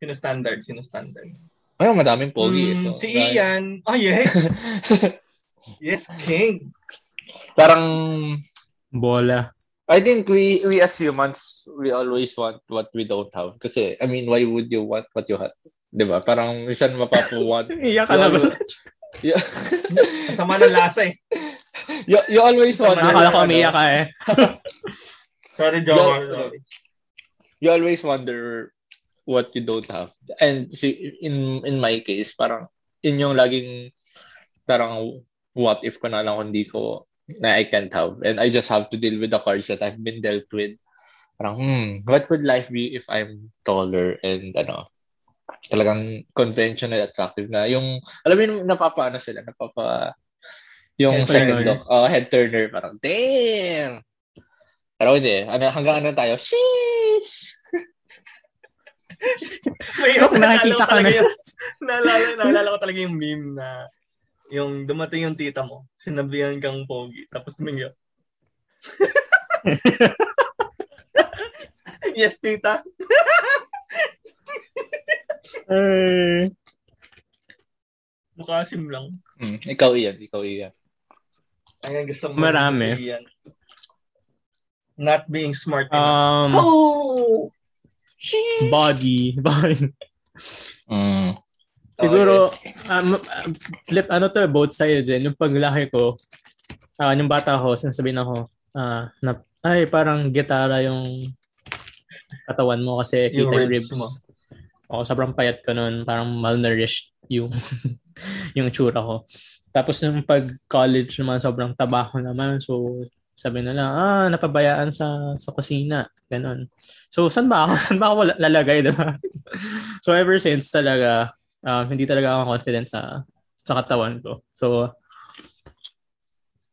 Sino standard, sino standard? Ay, madaming pogi. Mm, so, si Ian. Oh, yes. yes, king. Parang... Bola. I think we we as humans, we always want what we don't have. Kasi, I mean, why would you want what you have? 'Di ba? Parang minsan mapapuwan. Iyak ka na ba? Yeah. Masama ng lasa eh. You, you always wonder. Nakakala ko umiyak ka eh. sorry, Joe. You, you always wonder what you don't have. And in in my case, parang in yung laging parang what if ko na lang hindi ko na I can't have. And I just have to deal with the cards that I've been dealt with. Parang, hmm, what would life be if I'm taller and ano, talagang conventional attractive na? Yung alam mo yung napapaano sila napapa yung head second look. Oh head turner. Parang damn! Pero hindi ano hanggang ano tayo? Sheesh! May yung nakikita ka na. naalala, naalala ko talaga yung meme na yung dumating yung tita mo sinabihan kang pogi tapos tumingin yes tita ay. Bukasim lang. Hmm, ikaw iyan, ikaw iyan. Ayan, gusto mo. Marami. Iyan. Not being smart enough. Um, oh! Body. Body. Mm. Siguro, um, flip, ano to, both sides din. Yung paglaki ko, uh, yung bata ko, sinasabihin ako, uh, na, ay, parang gitara yung katawan mo kasi kita yung ribs. Mo. Ako sobrang payat ko noon, parang malnourished yung yung tsura ko. Tapos nung pag-college naman, sobrang taba ko naman. So, sabi na lang, ah, napabayaan sa sa kusina. Ganon. So, saan ba ako? Saan ba ako lalagay, diba? so, ever since talaga, um, hindi talaga ako confident sa sa katawan ko. So,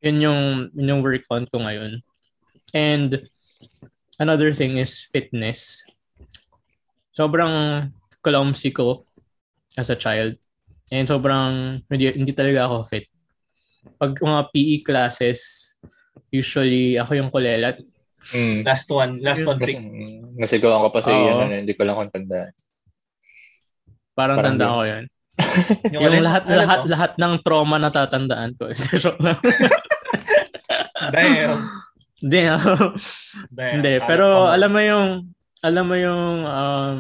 yun yung, yun yung work on ko ngayon. And, another thing is fitness. Sobrang clumsy ko as a child. And sobrang hindi, hindi talaga ako fit. Pag mga PE classes, usually ako yung kulelat. Mm. Last one. Last one pick. Nasigawan ko pa sa uh, iyo, hindi ko lang kung tandaan. Parang, Parang tanda di- ko yun. Yung, Yung lahat, Ano lahat, to? lahat ng trauma na tatandaan ko. Damn. Ah. Damn. Hindi, Kala pero alam mo yung alam mo yung um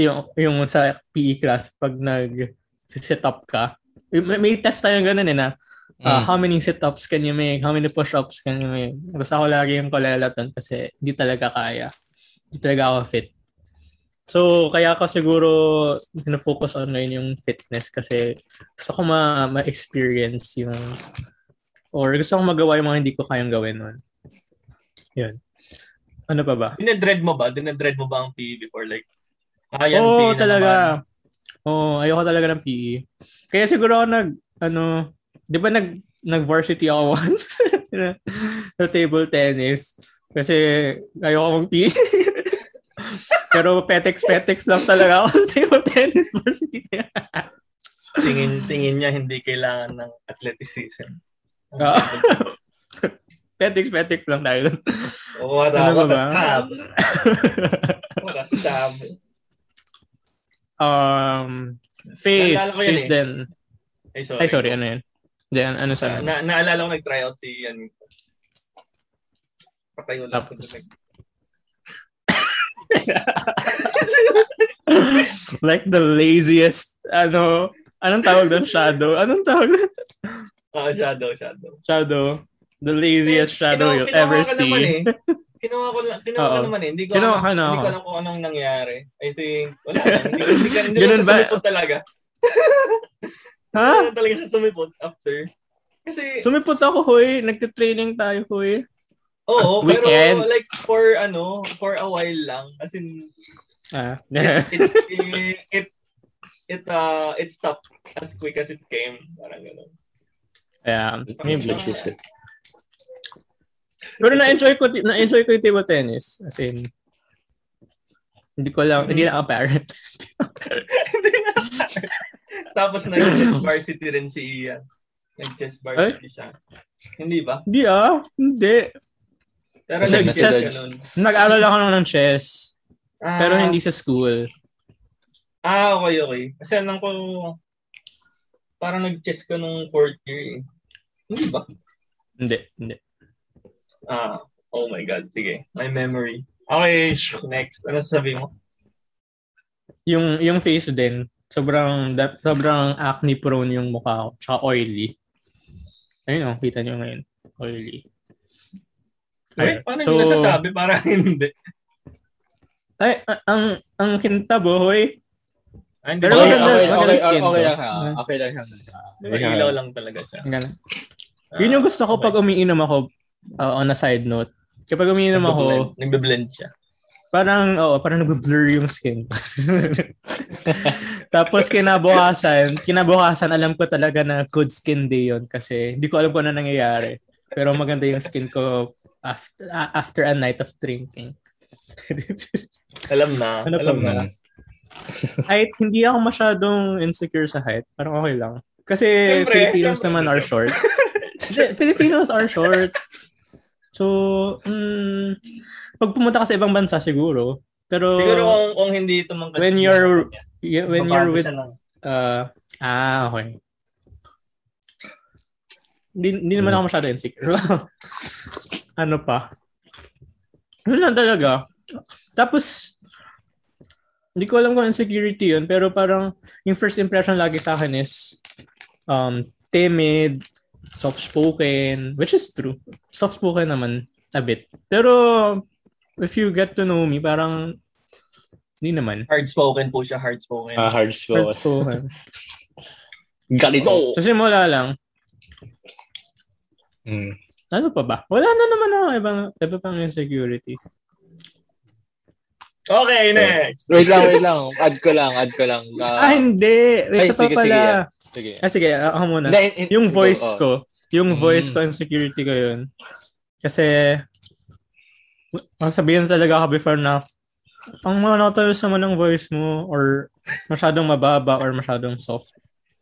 yung yung sa PE class pag nag sit up ka. May, may test tayo ganun eh na uh, Mm. how many sit-ups can you make? How many push-ups can you make? Basta ako lagi yung kalalatan kasi hindi talaga kaya. Hindi talaga ako fit. So, kaya ako siguro na-focus on ngayon yung fitness kasi gusto ko ma- ma-experience yung or gusto ko magawa yung mga hindi ko kayang gawin nun. Yun. Ano pa ba? Dinedread mo ba? Dinedread mo ba ang PE before? Like, ah, yan, Oo, PE na talaga. naman. Oo, ayoko talaga ng PE. Kaya siguro ako nag, ano, di ba nag, nag-varsity ako once sa table tennis. Kasi ayoko mong PE. Pero petex-petex lang talaga ako sa table tennis varsity. Tingin, tingin niya hindi kailangan ng athleticism. Ah. petex-petex lang tayo. What a, Ano ba what a stab. What a stab. um, face, face eh. din. Ay, sorry. Ay, sorry, ano yun? Diyan, ano sa... Na, naalala ko nag-tryout si yan. Patayo lang ko. Tapos, like the laziest, ano, anong tawag doon? Shadow? Anong tawag doon? Ah, shadow, shadow. Shadow. The laziest shadow Kinuha- you'll kinuha ever see. naman eh. Kinuha ko, kinuha ko naman eh. Hindi ko, Kinuha alam, hindi ko alam kung anong nangyari. I think, wala. Hindi, hindi, ka, hindi Ganun ba? talaga. Ha? Hindi talaga siya sumipot after. Kasi, Sumipot ako, hoy. Nagtitraining tayo, hoy. Oo, pero Weekend. like for ano, for a while lang. As in, Ah. it, it, it, it, it, uh, it stopped as quick as it came. Parang gano'n. Kaya, maybe. It. Pero na-enjoy ko, na-enjoy ko yung table tennis. As in, hindi ko lang, hindi na apparent. Tapos nag-chess varsity rin si Ian. Nag-chess varsity siya. Hindi ba? Hindi ah, hindi. Pero Kasi nag-chess. Nag-aral ako ng chess. Ah, Pero hindi sa school. Ah, okay, okay. Kasi alam ko, parang nag-chess ka nung fourth year eh. Hindi ba? Hindi, hindi. Ah, oh my God. Sige, my memory. Okay, next. Ano sasabihin mo? Yung, yung face din, sobrang, da- sobrang acne prone yung mukha ko. Tsaka oily. Ayun oh, kita nyo ngayon. Oily. Wait, paano So- so, nasasabi? Parang hindi. Ay, ang, ang kintab, hoy. Ah, hindi Pero ba? Okay, maganda- okay, maganda okay, skin okay to. lang ha. Okay lang ha. Di ba ilaw lang talaga siya? Ganun. Yun yung gusto ko Ah, pag umiinom ako uh, on a side note. Kapag umiinom ako, Nagbe-blend. Siya. parang, oo, parang nagbe-blur yung skin. Tapos kinabukasan, kinabukasan alam ko talaga na good skin day yun kasi hindi ko alam kung ano nangyayari. Pero maganda yung skin ko after, after a night of drinking. Alam na. Ano alam na. height, hindi ako masyadong insecure sa height. Parang okay lang. Kasi Siyempre, Filipinos siyempre. naman are short. Filipinos are short. So, mm, pag pumunta ka sa ibang bansa siguro. Pero Siguro kung, kung hindi ito man when you're when you're with uh, ah, okay. Hindi, hindi naman ako masyado insecure. ano pa? Ano lang talaga. Tapos, hindi ko alam kung insecurity yun, pero parang yung first impression lagi sa akin is um, timid, soft-spoken, which is true. Soft-spoken naman a bit. Pero, if you get to know me, parang hindi naman. hard-spoken po siya, hard-spoken. Ah, hard show. Hard-spoken. Galito! Sa simula lang, Mm. Ano pa ba? Wala na naman ako ibang, iba pang insecurity. okay, next. Wait lang, wait lang. Add ko lang, add ko lang. Ah, ah, hindi. Isa ay, pa sige, pala. sige, yan. Sige. Ah, sige, ako muna. Hindi, in- in- Yung voice oh. ko. Yung Mm. voice ko, insecurity ko yun. Kasi, ang sabihin talaga ako before na, ang monotonous naman ng voice mo or masyadong mababa or masyadong soft.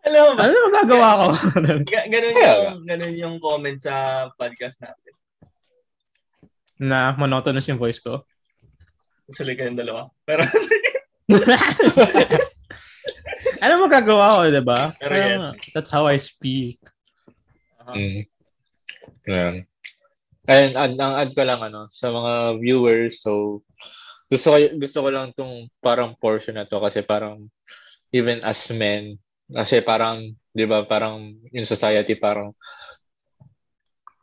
Alam mo ba? Ano na magagawa ko? Ga- ganun yung, ganun yung comment sa podcast natin. na monotonous yung voice ko. Actually, kayong dalawa. Pero, ano magagawa ko, di ba? Pero Parang, That's how I speak. Mm. Yan. Ayun, add, ang add ko lang ano, sa mga viewers, so gusto ko, gusto ko lang tong parang portion na to kasi parang even as men, kasi parang, di ba, parang in society parang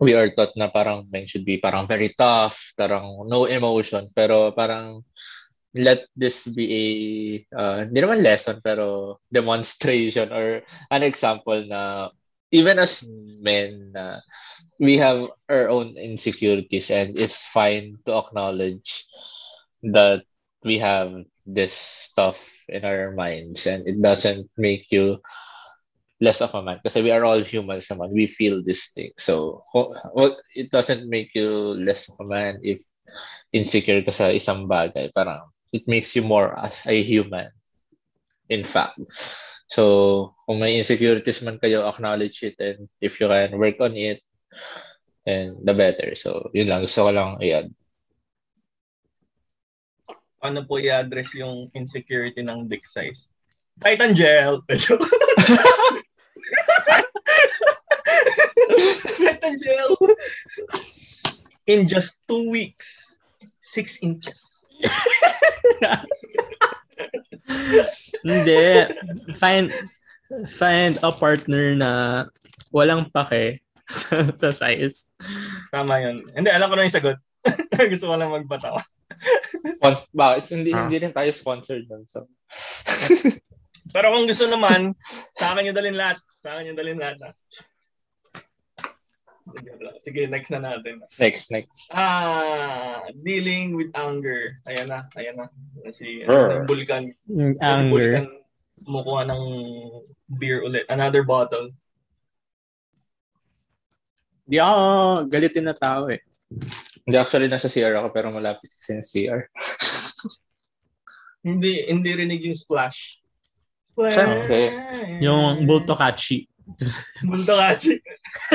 we are taught na parang men should be parang very tough, parang no emotion, pero parang let this be a, uh, hindi naman lesson, pero demonstration or an example na even as men, uh, we have our own insecurities and it's fine to acknowledge that we have this stuff in our minds and it doesn't make you less of a man because we are all humans naman. We feel this thing. So, well, it doesn't make you less of a man if insecure ka sa isang bagay. Parang, it makes you more as a human. In fact. So, kung may insecurities man kayo, acknowledge it and if you can work on it, and the better. So, yun lang. Gusto ko lang i-add. Ano po i-address yung insecurity ng dick size? Titan gel. Titan gel. In just two weeks, six inches. Hindi. Find, find a partner na walang pake sa, sa size. Tama yun. Hindi, alam ko na yung sagot. Gusto ko lang magbatawa. Spon- bakit? Hindi, Ah. hindi rin tayo sponsored dun. So. Pero kung gusto naman, sa akin yung dalhin lahat. Sa akin yung dalhin lahat. ah. Sige, next na natin. next, next. Ah, dealing with anger. Ayan na, ayan na. Si Brr. uh, Bulkan. Yung Si Anger. Bulkan kumukuha ng beer ulit. Another bottle. Di ako galitin na tao eh. Hindi, actually, nasa CR ako pero malapit kasi yung CR. Hindi hindi rinig yung splash. Splash. Siyempre. Yung Bultokachi. Bultokachi.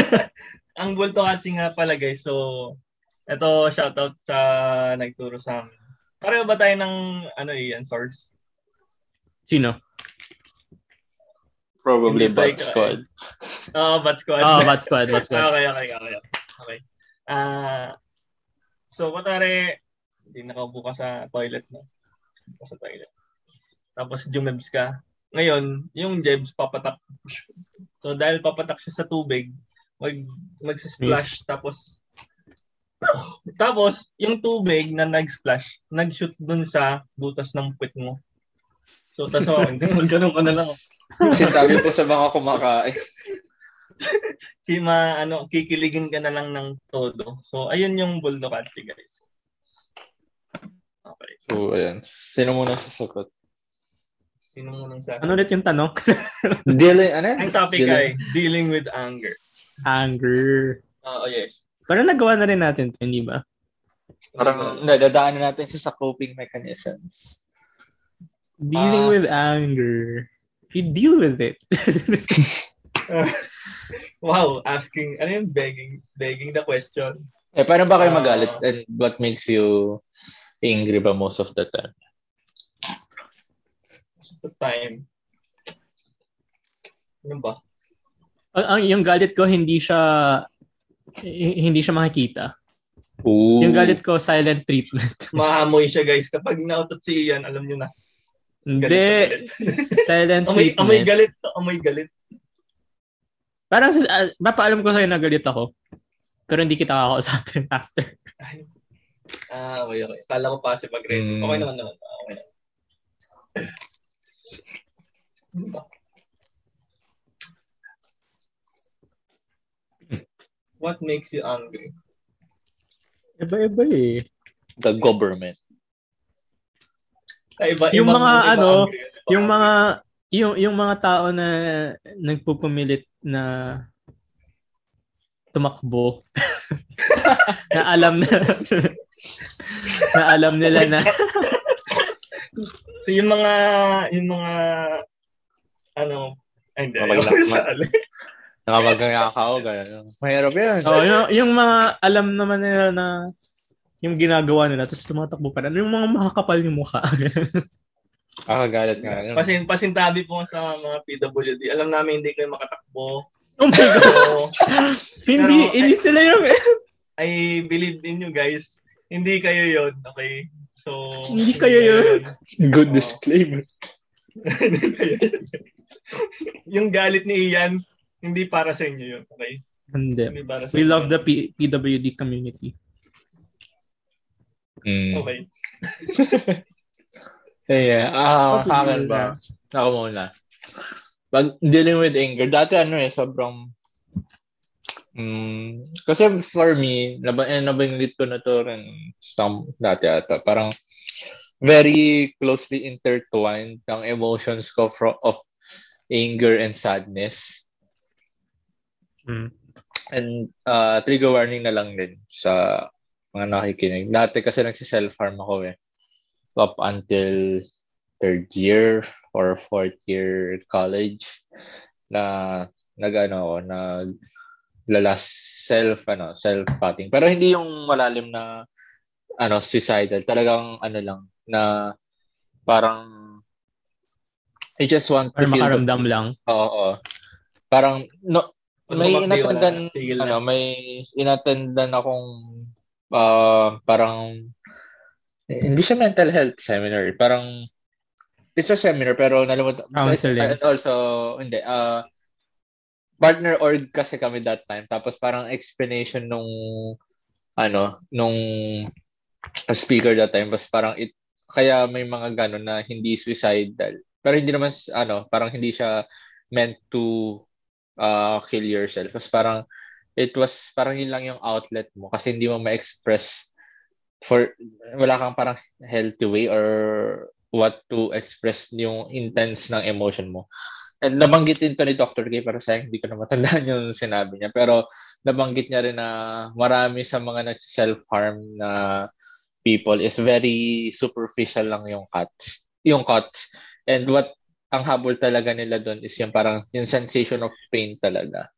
Ang Bultokachi nga pala guys. So, ito shoutout sa nagturo sa amin. Pareho ba tayo ng ano iyan source? Sino? Probably tayo- Squad. Oo, Bat Squad. Oh, Bad Squad, Bad Squad. okay, okay, okay. Okay. Ah, so, kunwari, hindi nakaupo ka sa toilet, no? Ka sa toilet. Tapos, jumebs ka. Ngayon, yung jebs, papatak. So, dahil papatak siya sa tubig, mag, magsisplash, tapos, tapos, yung tubig na nag-splash, nag-shoot dun sa butas ng puwit mo. So, tas oh, ganun ka na lang. Sinabi po sa mga kumakain. si ma ano kikiligin ka na lang ng todo. So ayun yung Bulldogati guys. Okay. So, ayan. Sino muna sasagot? Sino mo nang sa Ano ulit yung tanong? Dealing, ano? Ang topic Dealing- ay dealing with anger. Anger. Oo, yes. Pero nagawa na rin natin to, hindi ba? Parang nadadaanan natin siya sa coping mechanisms. Dealing Ah. with anger. You deal with it. wow, asking, ano yung begging, begging the question. Eh, paano ba kayo Ah. magalit? And what makes you angry ba most of the time? Most of the time. Ano ba? ang, ang- yung galit ko hindi siya hindi siya makikita. Ooh. Yung galit ko silent treatment. Maamoy siya guys. Kapag nautot si Ian, alam nyo na. hindi. Silent amoy, treatment. amoy galit. Amoy galit. Parang uh, mapaalam ko sa'yo na galit ako. Pero hindi kita kakausapin after. Ah, okay, okay. Kala ko passive aggressive. Mm. Okay naman naman. Ah, Okay naman. Ano? What makes you angry? Iba-iba eh. The government. Ay, iba, Yung mga iba ano, angry. Iba Yung mga yung yung mga tao na nagpupumilit na tumakbo na alam na na alam nila na So yung mga yung mga ano ay hindi. Nakapagkakao, gano'n. Mahirap yan. oh, yung, yung mga alam naman nila na yung ginagawa nila tapos tumatakbo pa rin. Yung mga makakapal yung mukha. Nakagalit nga. yun. Pasin, pasintabi po sa mga PWD. Alam namin hindi kayo makatakbo. Oh my God. So, hindi, Pero, hindi sila yung... I believe in you guys. Hindi kayo yon okay? So, Hindi kayo yun. Good Oo. disclaimer. Yung galit ni Ian, hindi para sa inyo yun, okay? Hindi. Hindi para sa We inyo. love the P- PWD community. Mm. Okay. Eh, yeah. Ah, Okay, sa akin ba? Ako muna. Pag dealing with anger, dati ano eh, sobrang mm, kasi for me, nab eh, nabanggit ko na to rin some dati ata. Parang very closely intertwined ang emotions ko fro- of anger and sadness. Mm. And uh, trigger warning na lang din sa mga nakikinig. Dati kasi nagsi-self-harm ako eh. Up until third year or fourth year college na nag-ano ako, nag lalas self ano self cutting pero hindi yung malalim na ano suicidal talagang ano lang na parang I just want to feel the makaramdam lang. Oo, oo. Parang no Kung may na. Na. ano, may inattendan akong ah, parang hindi siya mental health seminar, parang it's a seminar pero nalimutan Counseling. and also hindi ah partner org kasi kami that time tapos parang explanation nung ano nung speaker that time was parang it kaya may mga gano'n na hindi suicidal pero hindi naman ano parang hindi siya meant to uh, kill yourself. Mas parang, it was, parang yun lang yung outlet mo kasi hindi mo ma-express for, wala kang parang healthy way or what to express yung intense ng emotion mo. And nabanggit din to ni Dr. K pero sayang hindi ko na matandaan yung sinabi niya. Pero nabanggit niya rin na marami sa mga nagsi-self-harm na people is very superficial lang yung cuts. Yung cuts. And what ang habol talaga nila doon is yung parang yung sensation of pain talaga.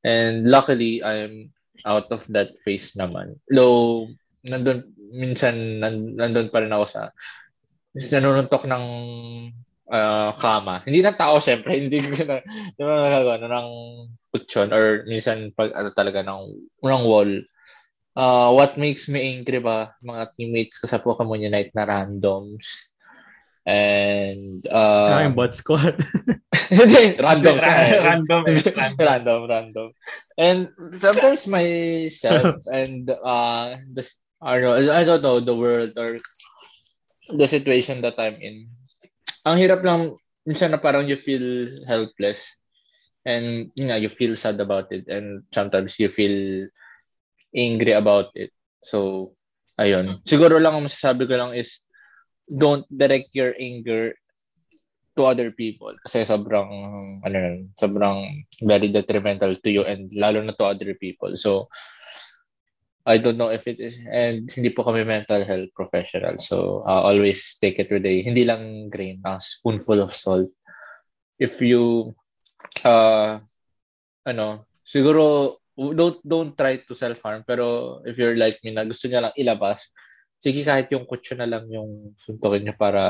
And luckily, I'm out of that phase naman. Though, nandun, minsan, nan, nandun pa rin ako sa, is nanununtok ng ah, kama. Hindi na tao, syempre. Hindi ko na, hindi mo nagagawa na ng kutsyon or minsan pag ano talaga ng, ng wall. Uh, what makes me angry ba, mga teammates ko sa Pokemon Unite na randoms. And, Uh, uh, yung bot squad. random. random. random. random, random. And sometimes myself and uh, the, Know, I don't know, the world or the situation that I'm in. Ang hirap lang, minsan na parang you feel helpless and you know, you feel sad about it and sometimes you feel angry about it. So, ayun. Siguro lang ang masasabi ko lang is don't direct your anger to other people kasi sobrang ano sobrang very detrimental to you and lalo na to other people. So I don't know if it is and hindi po kami mental health professional. So uh, always take it with a hindi lang grain, a spoonful of salt. If you uh ano, siguro don't don't try to self harm pero if you're like me na gusto niya lang ilabas, sige kahit yung kutso na lang yung suntukin niyo para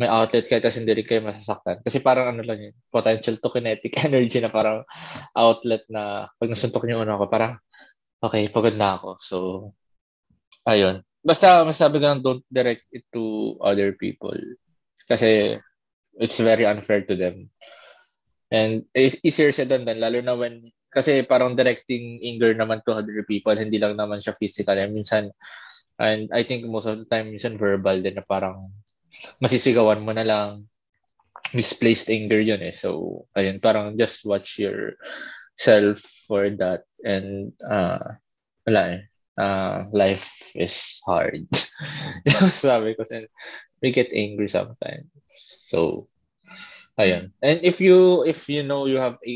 may outlet kahit kasi hindi rin kayo masasaktan. Kasi parang ano lang yun, potential to kinetic energy na parang outlet na pag nasuntok niyo una ako, parang okay, pagod na ako. So, ayun. Basta masabi ko lang, don't direct it to other people. Kasi it's very unfair to them. And it's easier said than done, lalo na when, kasi parang directing anger naman to other people, hindi lang naman siya physical. And minsan, and I think most of the time, minsan verbal din na parang masisigawan mo na lang misplaced anger yun eh. So, ayun, parang just watch your self for that and uh, wala eh. Uh, life is hard. Sabi ko, and we get angry sometimes. So, ayun. And if you if you know you have a,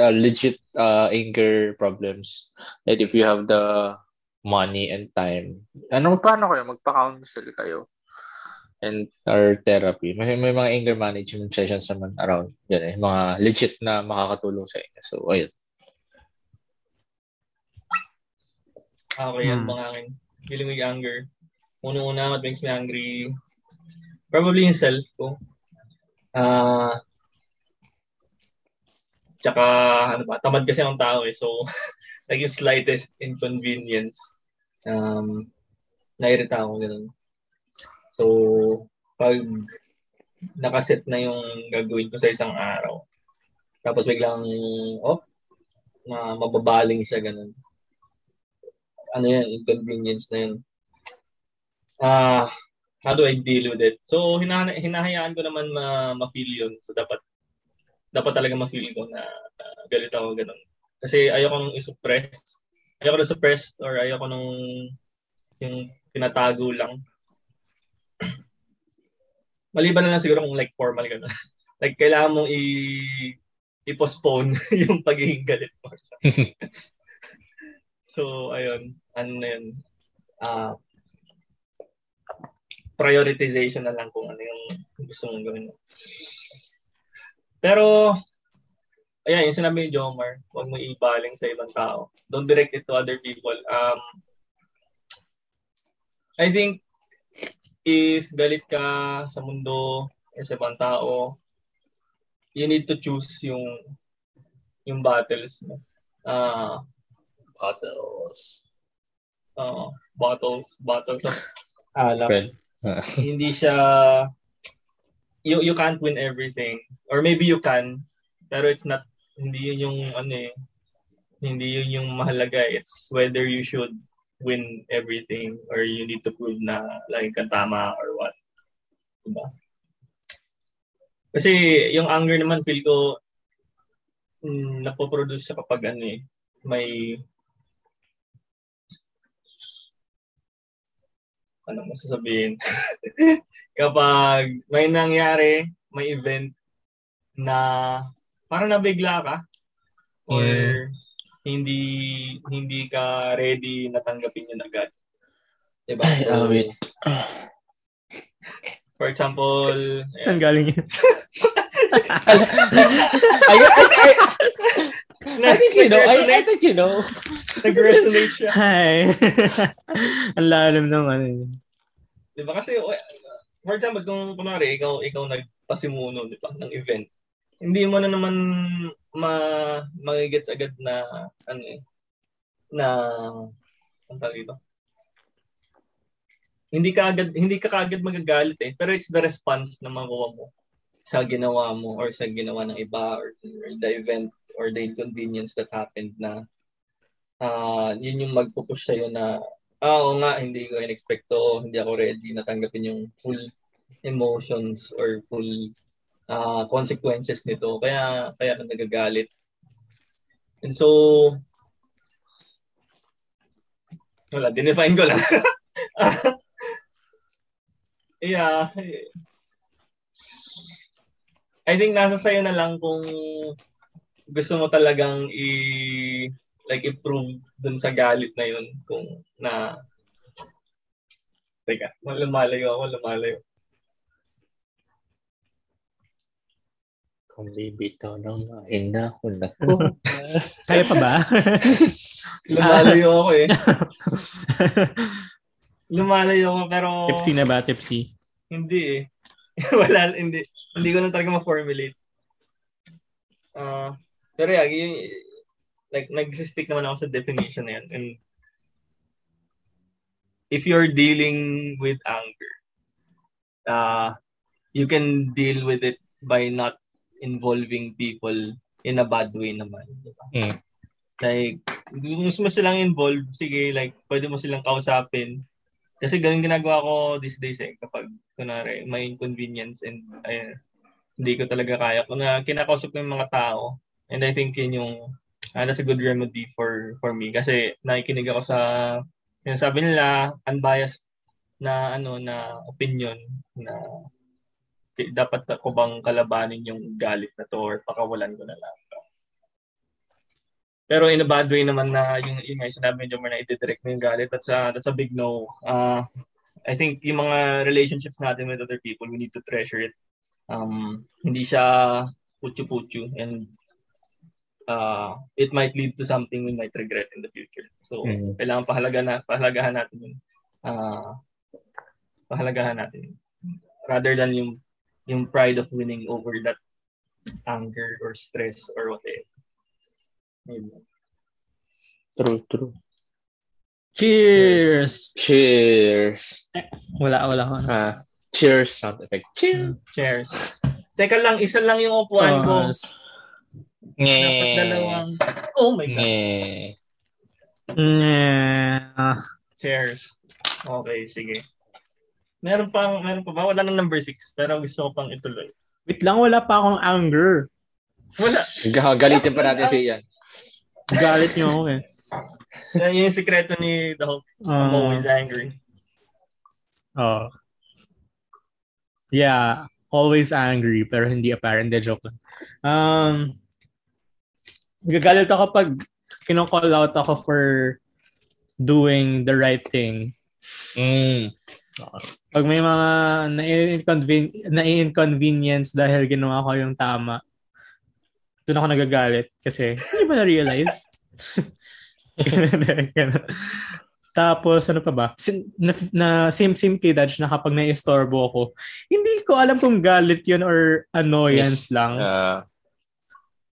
a legit uh, anger problems, and if you have the money and time, ano paano kayo magpa-counsel kayo? and or therapy. May, may mga anger management sessions naman around yan eh. Mga legit na makakatulong sa inyo. So, ayun. Okay, yan Hmm. mga akin. Dealing with anger. Una-una, what makes me angry? probably yung self ko. Ah, uh, tsaka, ano ba, tamad kasi ang tao eh. So, like yung slightest inconvenience, um, nairita ako ganun. So, pag nakaset na yung gagawin ko sa isang araw, tapos biglang, oh, na mababaling siya ganun. Ano yan, inconvenience na yun. Ah, uh, how do I deal with it? So, hina- hinahayaan ko naman ma- ma-feel yun. So, dapat dapat talaga ma-feel ko na uh, galit ako ganun. Kasi ayoko nung i-suppress. Ayoko na suppress or ayoko nung yung pinatago lang. Maliban na lang siguro kung like formal ka na. like kailangan mong i- i-postpone yung pagiging galit mo. so, ayun. Ano na yun. Uh, prioritization na lang kung ano yung gusto mong gawin. Pero, ayan, yung sinabi ni Jomar, huwag mo ibaling sa ibang tao. Don't direct it to other people. Um, I think, if galit ka sa mundo or sa ibang tao, you need to choose yung yung battles mo. Uh, battles. Uh, bottles, bottles of alak. Uh. hindi siya you you can't win everything or maybe you can pero it's not hindi yun yung ano eh hindi yun yung mahalaga it's whether you should win everything or you need to prove na lagi kang tama or what diba kasi yung anger naman feel ko mm, napoproduce siya kapag ano eh may ano masasabihin kapag may nangyari may event na parang nabigla ka or yeah. hindi hindi ka ready na tanggapin yun agad. Diba? Ay, so, awit. For example, saan galing yun? I, I, I, I think you know. I, I think you know. Nag-resonate siya. Hi. Ang lalim ng ano yun. Di ba? Kasi, for example, kung kunwari, ikaw, ikaw nagpasimuno, di ba, ng event hindi mo na naman ma magigets agad na ano eh, na ang tawag dito. Hindi ka agad hindi ka kaagad magagalit eh, pero it's the response na makuha mo sa ginawa mo or sa ginawa ng iba or, or the event or the inconvenience that happened na uh, yun yung magpupush sa'yo na oo nga, hindi ko in-expect to, hindi ako ready na tanggapin yung full emotions or full uh, consequences nito. Kaya kaya ka nagagalit. And so, wala, dinefine ko lang. yeah. I think nasa sayo na lang kung gusto mo talagang i like improve dun sa galit na yun kung na Teka, lumalayo ako, lumalayo. Kung bibitaw ng mahina ko na ko. Kaya pa ba? Lumalayo ako eh. Lumalayo ako pero... Tipsy na ba? Tipsy? Hindi eh. Wala, hindi. Hindi ko na talaga ma-formulate. Uh, pero yeah, yung, like, nag-stick naman ako sa definition na yan. And if you're dealing with anger, uh, you can deal with it by not involving people in a bad way naman. Diba? Mm. Like, gusto mo silang involved, sige, like, pwede mo silang kausapin. Kasi ganun ginagawa ko these days eh, kapag, kunwari, may inconvenience and ayun, hindi ko talaga kaya. Kung na kinakausap ko yung mga tao, and I think yun yung, uh, that's a good remedy for for me. Kasi nakikinig ako sa, yung sabi nila, unbiased na ano na opinion na dapat ko bang kalabanin yung galit na to or pakawalan ko na lang. Pero in a bad way naman na yung, yung nga sinabi niyo na i-direct mo yung galit, that's a, that's a big no. Uh, I think yung mga relationships natin with other people, we need to treasure it. Um, hindi siya putyo-putyo and uh, it might lead to something we might regret in the future. So, mm-hmm. kailangan pahalaga na, pahalagahan natin yun. Uh, pahalagahan natin yun. rather than yung yung pride of winning over that anger or stress or whatever. Ayun. True, true. Cheers! Cheers. Wala, wala ko. Ah, cheers sound effect. Cheers. Cheers. Teka lang, isa lang yung upuan ko. Oh, Dapat dalawang. Oh my God. Nge. yeah. Cheers. Okay, sige. Meron pa, meron pa ba? Wala na number 6, pero gusto ko pang ituloy. Wait lang, wala pa akong anger. Wala. Ga- Galitin pa natin si Ian. Galit niyo ako eh. Yan yung sikreto ni The Hulk. I'm Uh, always angry. oh. Yeah, always angry pero hindi apparent. De joke lang. Um, gagalit ako pag kinocall out ako for doing the right thing. Mm. Pag may mga nai-inconven- nai-inconvenience dahil ginawa ko yung tama, doon ako nagagalit kasi hindi ba na-realize? Tapos, ano pa ba? Sin- na, na same same kay Dodge na kapag nai-istorbo ako, hindi ko alam kung galit yun or annoyance Yes. lang. Ah,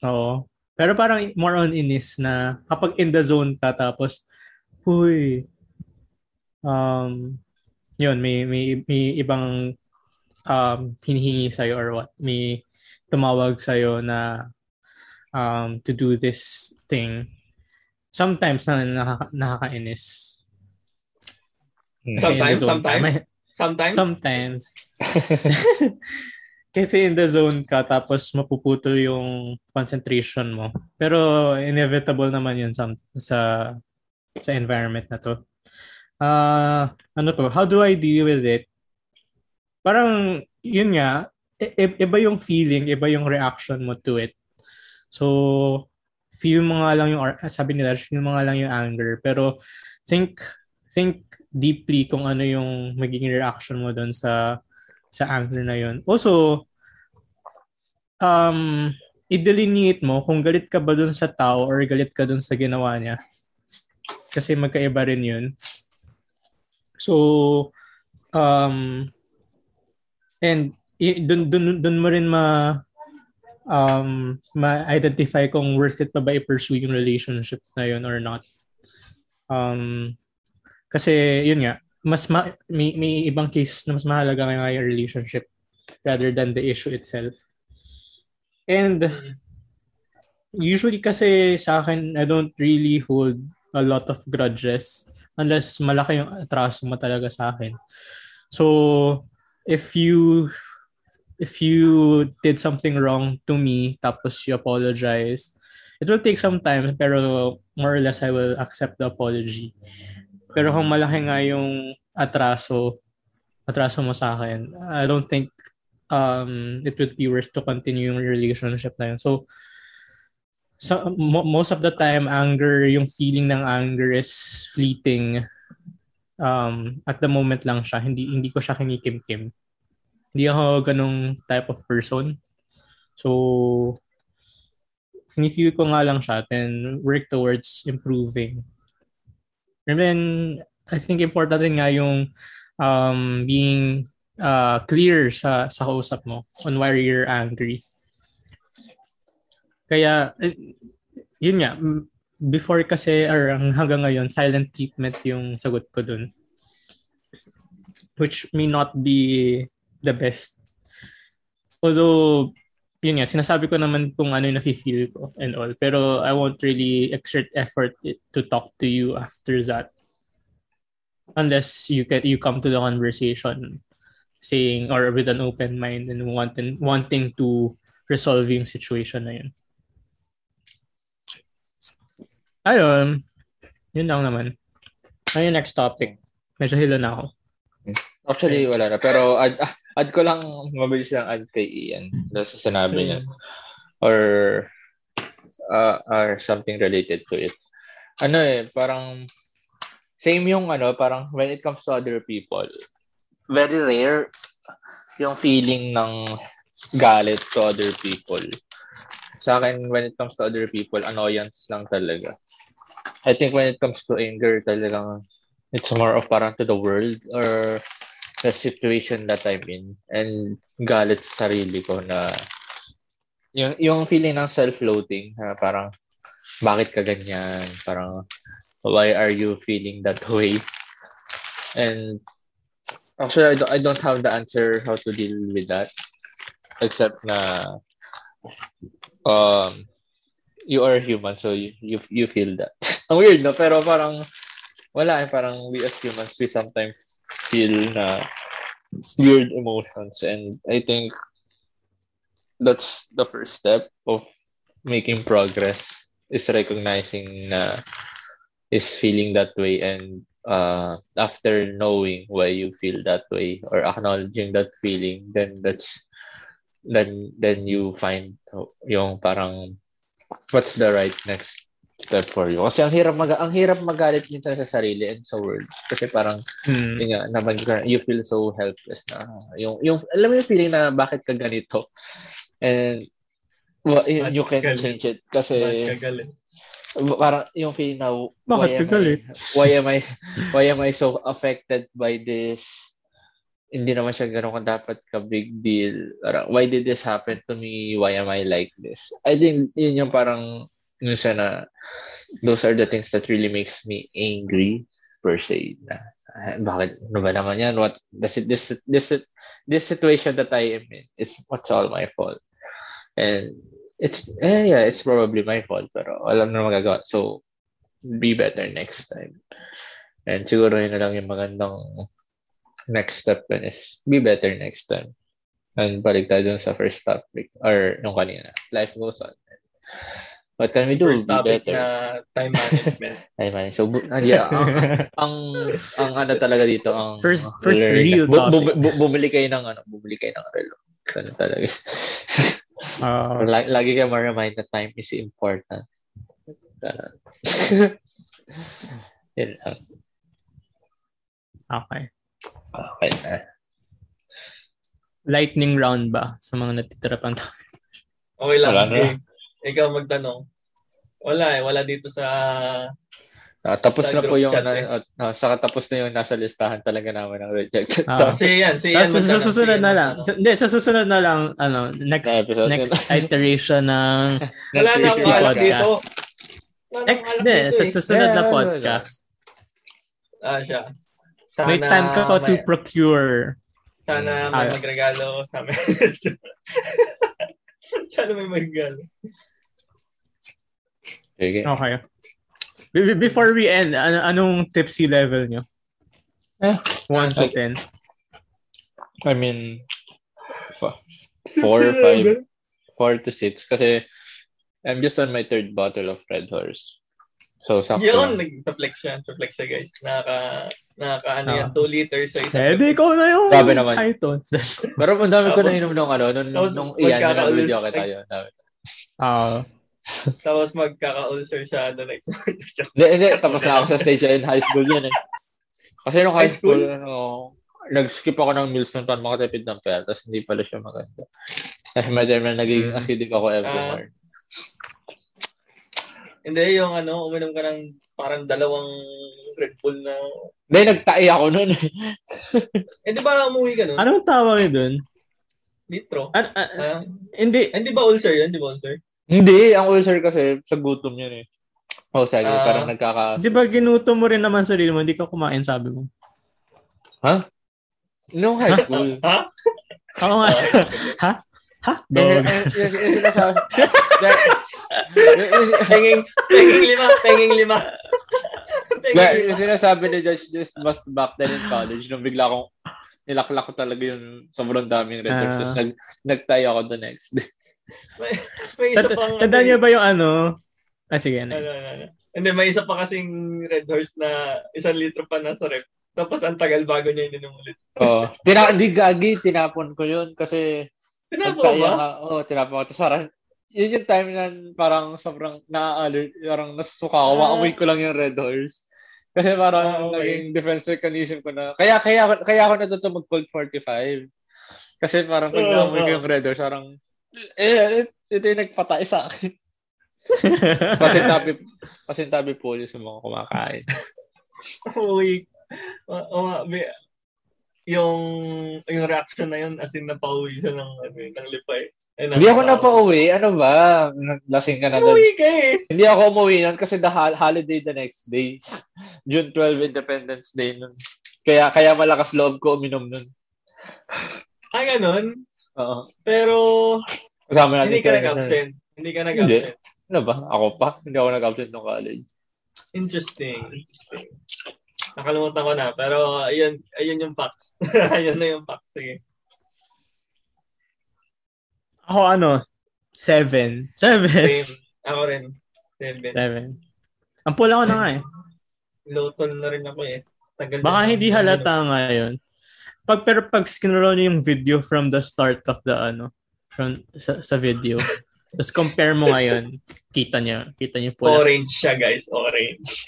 Oo. Pero parang more on inis na kapag in the zone ka tapos, huy, um, yun, may, may, may ibang um, hinihingi sa'yo or what. May tumawag sa'yo na um, to do this thing. Sometimes na nakaka- nakakainis. Sometimes, sometimes. Sometimes, Sometimes. Kasi in the zone ka tapos mapuputol yung concentration mo. Pero inevitable naman yun sa sa, sa environment na to. Ah, ano to? How do I deal with it? Parang yun nga, i- iba yung feeling, iba yung reaction mo to it. So feel mo nga lang yung sabi nila, feel mo nga lang yung anger, pero think think deeply kung ano yung magiging reaction mo doon sa sa anger na yun. Also, um, i-delineate mo kung galit ka ba doon sa tao or galit ka doon sa ginawa niya. Kasi magkaiba rin yun. So, um, and i- dun, dun, dun mo rin ma um, ma-identify kung worth it pa ba i-pursue yung relationship na yun or not. Um, kasi, yun nga, mas ma- may, may ibang case na mas mahalaga nga yung relationship rather than the issue itself. And usually kasi sa akin, I don't really hold a lot of grudges unless malaki yung atraso mo talaga sa akin. So, if you if you did something wrong to me tapos you apologize, it will take some time pero more or less I will accept the apology. Pero kung malaki nga yung atraso, atraso mo sa akin, I don't think um, it would be worth to continue yung relationship na yun. So, so mo- most of the time, anger, yung feeling ng anger is fleeting. Um, at the moment lang siya. Hindi, hindi ko siya kinikim-kim. Hindi ako ganong type of person. So, kinikil ko nga lang siya and work towards improving. And then, I think important rin nga yung um, being uh, clear sa, sa kausap mo on why you're angry. Kaya, eh, yun nga, before kasi, or ang hanggang ngayon, silent treatment yung sagot ko dun. Which may not be the best. Although, yun nga, sinasabi ko naman kung ano yung nafe-feel ko and all. Pero I won't really exert effort to talk to you after that. Unless you get you come to the conversation saying or with an open mind and wanting wanting to resolve yung situation na yun. Ayun. Yun lang naman. Ano yung next topic? Medyo hilo na ako. Actually, wala na. Pero add, add ko lang, mabilis lang add kay Ian. Dahil sa sinabi niya. Or, uh, or something related to it. Ano eh, parang, same yung ano, parang when it comes to other people, very rare yung feeling ng galit to other people. Sa akin, when it comes to other people, annoyance lang talaga. I think when it comes to anger, talagang it's more of parang to the world or the situation that I'm in and galit sa sarili ko na yung, yung feeling ng self-loathing na parang bakit ka ganyan? Parang why are you feeling that way? And actually, I don't, I don't have the answer how to deal with that except na um you are human so you you, you feel that. Ang weird no pero parang wala eh parang we as humans we sometimes feel na weird emotions and I think that's the first step of making progress is recognizing na is feeling that way and uh, after knowing why you feel that way or acknowledging that feeling then that's then then you find yung parang what's the right next step for you. Kasi ang hirap mag ang hirap magalit minsan sa sarili and sa world. Kasi parang mm. yun nga, naman you feel so helpless na yung yung alam mo yung feeling na bakit ka ganito. And well, you can change it kasi parang yung feeling na why am, I, why am I why am I so affected by this hindi naman siya ganun ka dapat ka big deal. Parang, why did this happen to me? Why am I like this? I think yun yung parang minsan na those are the things that really makes me angry per se na bakit ano ba naman yan what this this this this situation that I am in is what's all my fault and it's eh, yeah it's probably my fault pero alam na magagawa so be better next time and siguro yun na lang yung magandang next step is be better next time and balik tayo dun sa first topic or yung kanina life goes on What can we do? First topic na time management. time management. So, uh, yeah, ang, ang, ang ano talaga dito, ang first first real bu, bu, bu, bumili kayo ng ano, bumili kayo ng relo. Ano talaga. uh, lagi, lagi kayo ma-remind na time is important. Uh, yun lang. Okay. Okay na. Lightning round ba sa mga natitira pang Okay lang. Wala na. Ikaw magtanong. Wala eh, wala dito sa Ah, tapos sa na po yung na, eh. uh, saka tapos na yung nasa listahan talaga namin ng rejected. Ah. si yan, si yan. Sa, sa susunod na lang. Sa, hindi, sa susunod na lang ano, next episode, next iteration ng Wala na ako podcast. dito. Next din, sa eh. susunod yeah, na podcast. Ah, siya. Sana May time ka pa to procure. Sana may magregalo sa amin. Sana may magregalo. Okay. Okay. Before we end, an- anong tipsy level nyo? Eh, 1 to 10. I mean, 4, 5, 4 to 6. Kasi I'm just on my third bottle of Red Horse. So, sakto. Yun, nag-flex siya. Flex siya, guys. Naka, naka ano yan, 2 ah. liters sa isang. Eh, di ikaw na yung Sabi naman. Python. Pero ang dami ko na inom nung ano, nung, nung iyan na nag-video kita yun. Ah. Tapos magkaka-ulcer siya the next month. Hindi, hindi. Tapos na ako sa stage in high school yun eh. Kasi nung high school, ano, nag-skip ako ng meals nung para makatipid ng pera. Tapos hindi pala siya maganda. Kasi may time na naging hmm. acidic ako every uh, morning. Hindi, yung ano, uminom ka ng parang dalawang Red Bull na... Hindi, nagtae ako nun. eh, di ba umuwi ka nun? Anong tawag yun dun? Litro? An- uh, uh, hindi. Hindi ba ulcer yun? Di ba ulcer? Hindi, ang ulcer kasi sa gutom yun eh. O, oh, sige, uh, parang nagkaka... Di ba ginutom mo rin naman sarili mo, hindi ka kumain, sabi mo? Ha? Huh? No high school. ha? Oo nga. ha? Ha? Dog. Yung sinasabi... Penging, penging lima, penging lima. penging yung sinasabi ni Josh just must back then in college, nung bigla akong nilaklak ko talaga yung sobrang daming records. Uh, Tapos nag, nag-tie ako the next day may, may isa pang... Tanda niyo ba yung ano? Ah, sige. Ano, ano, ano. Hindi, may isa pa kasing Red Horse na isang litro pa nasa rep. Tapos ang tagal bago niya ininom ulit. Oo. Oh. Tina, di gagi, tinapon ko yun kasi... Tinapon ba? Oo, oh, tinapon ko. Tapos parang, yun yung time na parang sobrang na-alert, parang nasusuka ako. Ah. Maamoy ko lang yung Red Horse. Kasi parang ah, okay. naging defense mechanism ko na. Kaya kaya kaya ako natuto mag Colt 45. Kasi parang pag uh, naamoy ko yung Red Horse, parang eh, ito yung nagpatay sa akin. pasintabi, pasintabi po sa mga kumakain. Uy. Uh, uh, may, yung yung reaction na yun as in napauwi siya ng ano yun, ng lipay. Eh, Hindi ako napauwi. Ano ba? Lasing ka na doon. Umuwi ka eh. Hindi ako umuwi nun kasi the hol- holiday the next day. June 12, Independence Day nun. Kaya kaya malakas loob ko uminom nun. Ah, ganun. Oo. Pero Kasama natin hindi ka nag-absent. Hindi ka nag-absent. Ano ba? Ako pa? Hindi ako nag-absent nung college. Interesting. Interesting. Nakalimutan ko na. Pero ayun, ayun yung facts. ayun na yung facts. Sige. Ako ano, seven. Seven. Same. Ako rin. Seven. Seven. Ang pula ko na nga eh. Low tone na rin ako eh. Tagal Baka na- hindi halata ngayon. Pag pero pag scroll niyo yung video from the start of the ano, from sa, sa video. Tapos compare mo ngayon, kita niyo, kita niyo pula. Orange siya guys. Orange.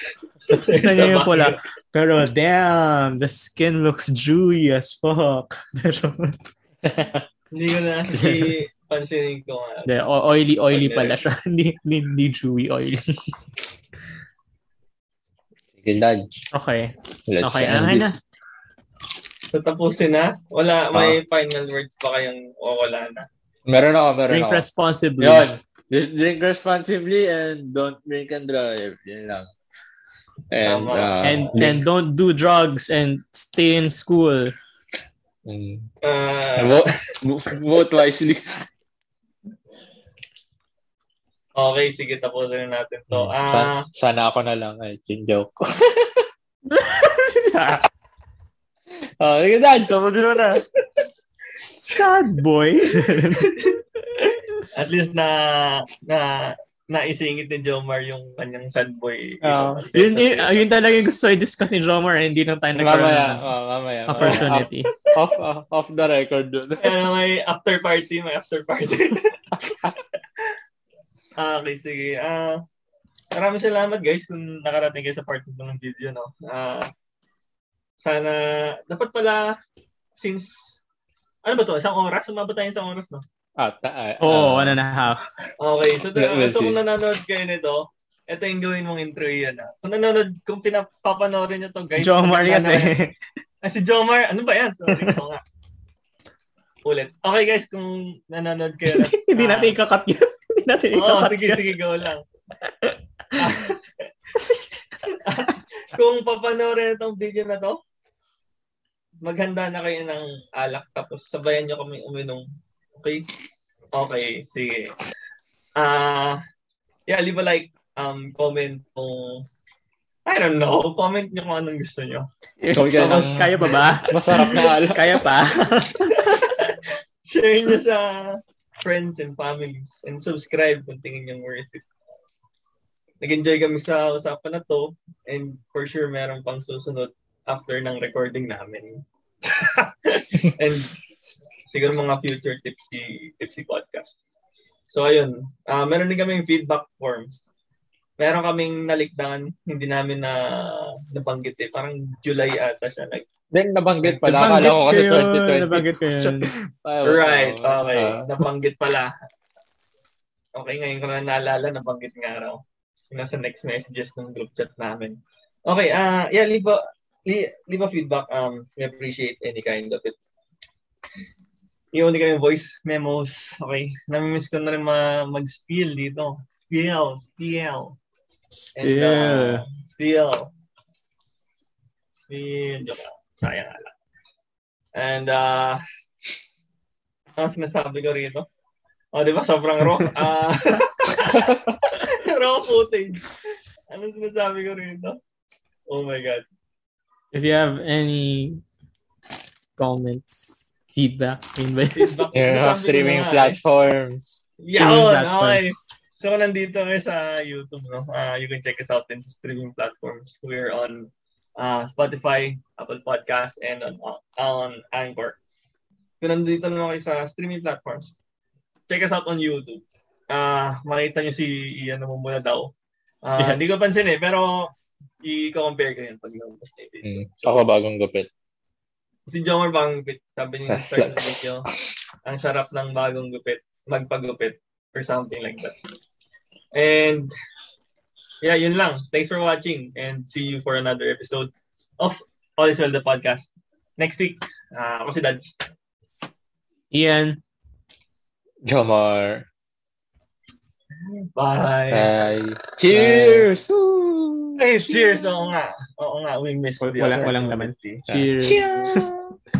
Kita niyo yung pula. Pero damn, the skin looks dewy as fuck. Pero Hindi ko na pansinin ko nga. de, o- oily oily pala siya. Hindi hindi, dewy oily. Sige. Okay. Let's Okay, okay this. na. So tapusin na. Wala, Ah. may final words pa kayong o wala na. Meron ako, meron Drink ako. responsibly. Yun. Drink responsibly and don't drink and drive. Yun lang. And, Tama. uh, And and don't do drugs and stay in school. Mm. Ah, Vote, vote wisely. okay, sige, tapusin na natin to. Ah, Sa- sana ako na lang. Ay, joke. Oh, sige, Dad. Tapos mo na. Sad boy. at least na na naisingit ni Jomar yung kanyang sad boy. Uh, yun, yun, yun talaga yung gusto i-discuss ni Jomar. Hindi lang tayo nagkaroon Mamaya. ng Oh, mamaya. opportunity. Off, off, off the record dun. Kaya may after party, may after party. Ah, okay, sige. Ah, maraming salamat guys kung nakarating kayo sa part ng video, no. Ah, sana dapat pala since ano ba to? Isang oras? Sumabot tayo isang oras, no? Ah, ta- ah, Oo, ah, one and a half. Okay, so, we'll so kung nanonood kayo nito, ito yung gawin mong intro yan. Ah. Kung nanonood, kung pinapapanoorin nyo to, guys. Jomar kasi. na- Ah, si Jomar, ano ba yan? Sorry, ito nga. Ulit. Okay guys, kung nanonood kayo. Hindi ah, natin ikakat yun. Hindi natin ikakat sige, yun. sige, go lang. kung papanoorin itong video na to, maghanda na kayo ng alak tapos sabayan nyo kami uminom. Okay? Okay, sige. Ah, yeah, leave a like, um, comment kung I don't know, comment nyo kung anong gusto nyo. Ikaw ka Tapos, kaya pa ba? masarap na alak. Kaya pa? Share nyo sa friends and families and subscribe kung tingin nyo worth it. Nag-enjoy kami sa usapan na to and for sure meron pang susunod after ng recording namin. and siguro mga future tipsy tipsy podcast. So ayun, ah meron din kaming feedback forms. Meron kaming nalikdan, hindi namin na nabanggit eh. Parang July ata siya. Like, Then, nabanggit pala. Akala ko kasi Nabanggit ko yun, 2020. Nabanggit ko yun. Right, oh, okay. ah. nabanggit pala. Okay, ngayon ko na naalala, nabanggit nga raw. Nasa next messages ng group chat namin. Okay, ah yeah, leave a, leave, leave a feedback. Um, we appreciate any kind of it. Yung hindi kami voice memos. Okay, namimiss ko na rin ma- mag-spiel dito. Spiel, spiel. And, uh, spiel. Spiel. Joke. Sayang lang. And, uh, ano sinasabi ko rito? O, di ba? Sobrang raw. Ah, raw footage. Ano sinasabi ko rito? Oh my God. If you have any comments, feedback. Feedback. Yung Sinasabi mga ko streaming na eh. platforms. Streaming platforms. okay. So, nandito kami sa YouTube, no? Uh, you can check us out in streaming platforms. We're on uh, Spotify, Apple Podcast, and on, on Anchor. Kung nandito naman kayo sa streaming platforms, check us out on YouTube. Ah, makita nyo si Ian namumula daw. Ah, Yes. Hindi ko pansin eh, pero i-compare ko yun pag lumabas na yung video. Mm. Ako bagong gupit. Si Jomar bagong gupit. Sabi niya Ah, sa start ng video, ang sarap ng bagong gupit, magpagupit, or something like that. And, yeah, yun lang. Thanks for watching and see you for another episode of All is Well, the podcast. Next week, Ah, ako si Dodge. Ian. Jomar. Bye. Bye. Cheers! Woo! Hey, cheers! Oo nga. Oo nga, we missed Wal- the walang- walang laman. Cheers. Cheers!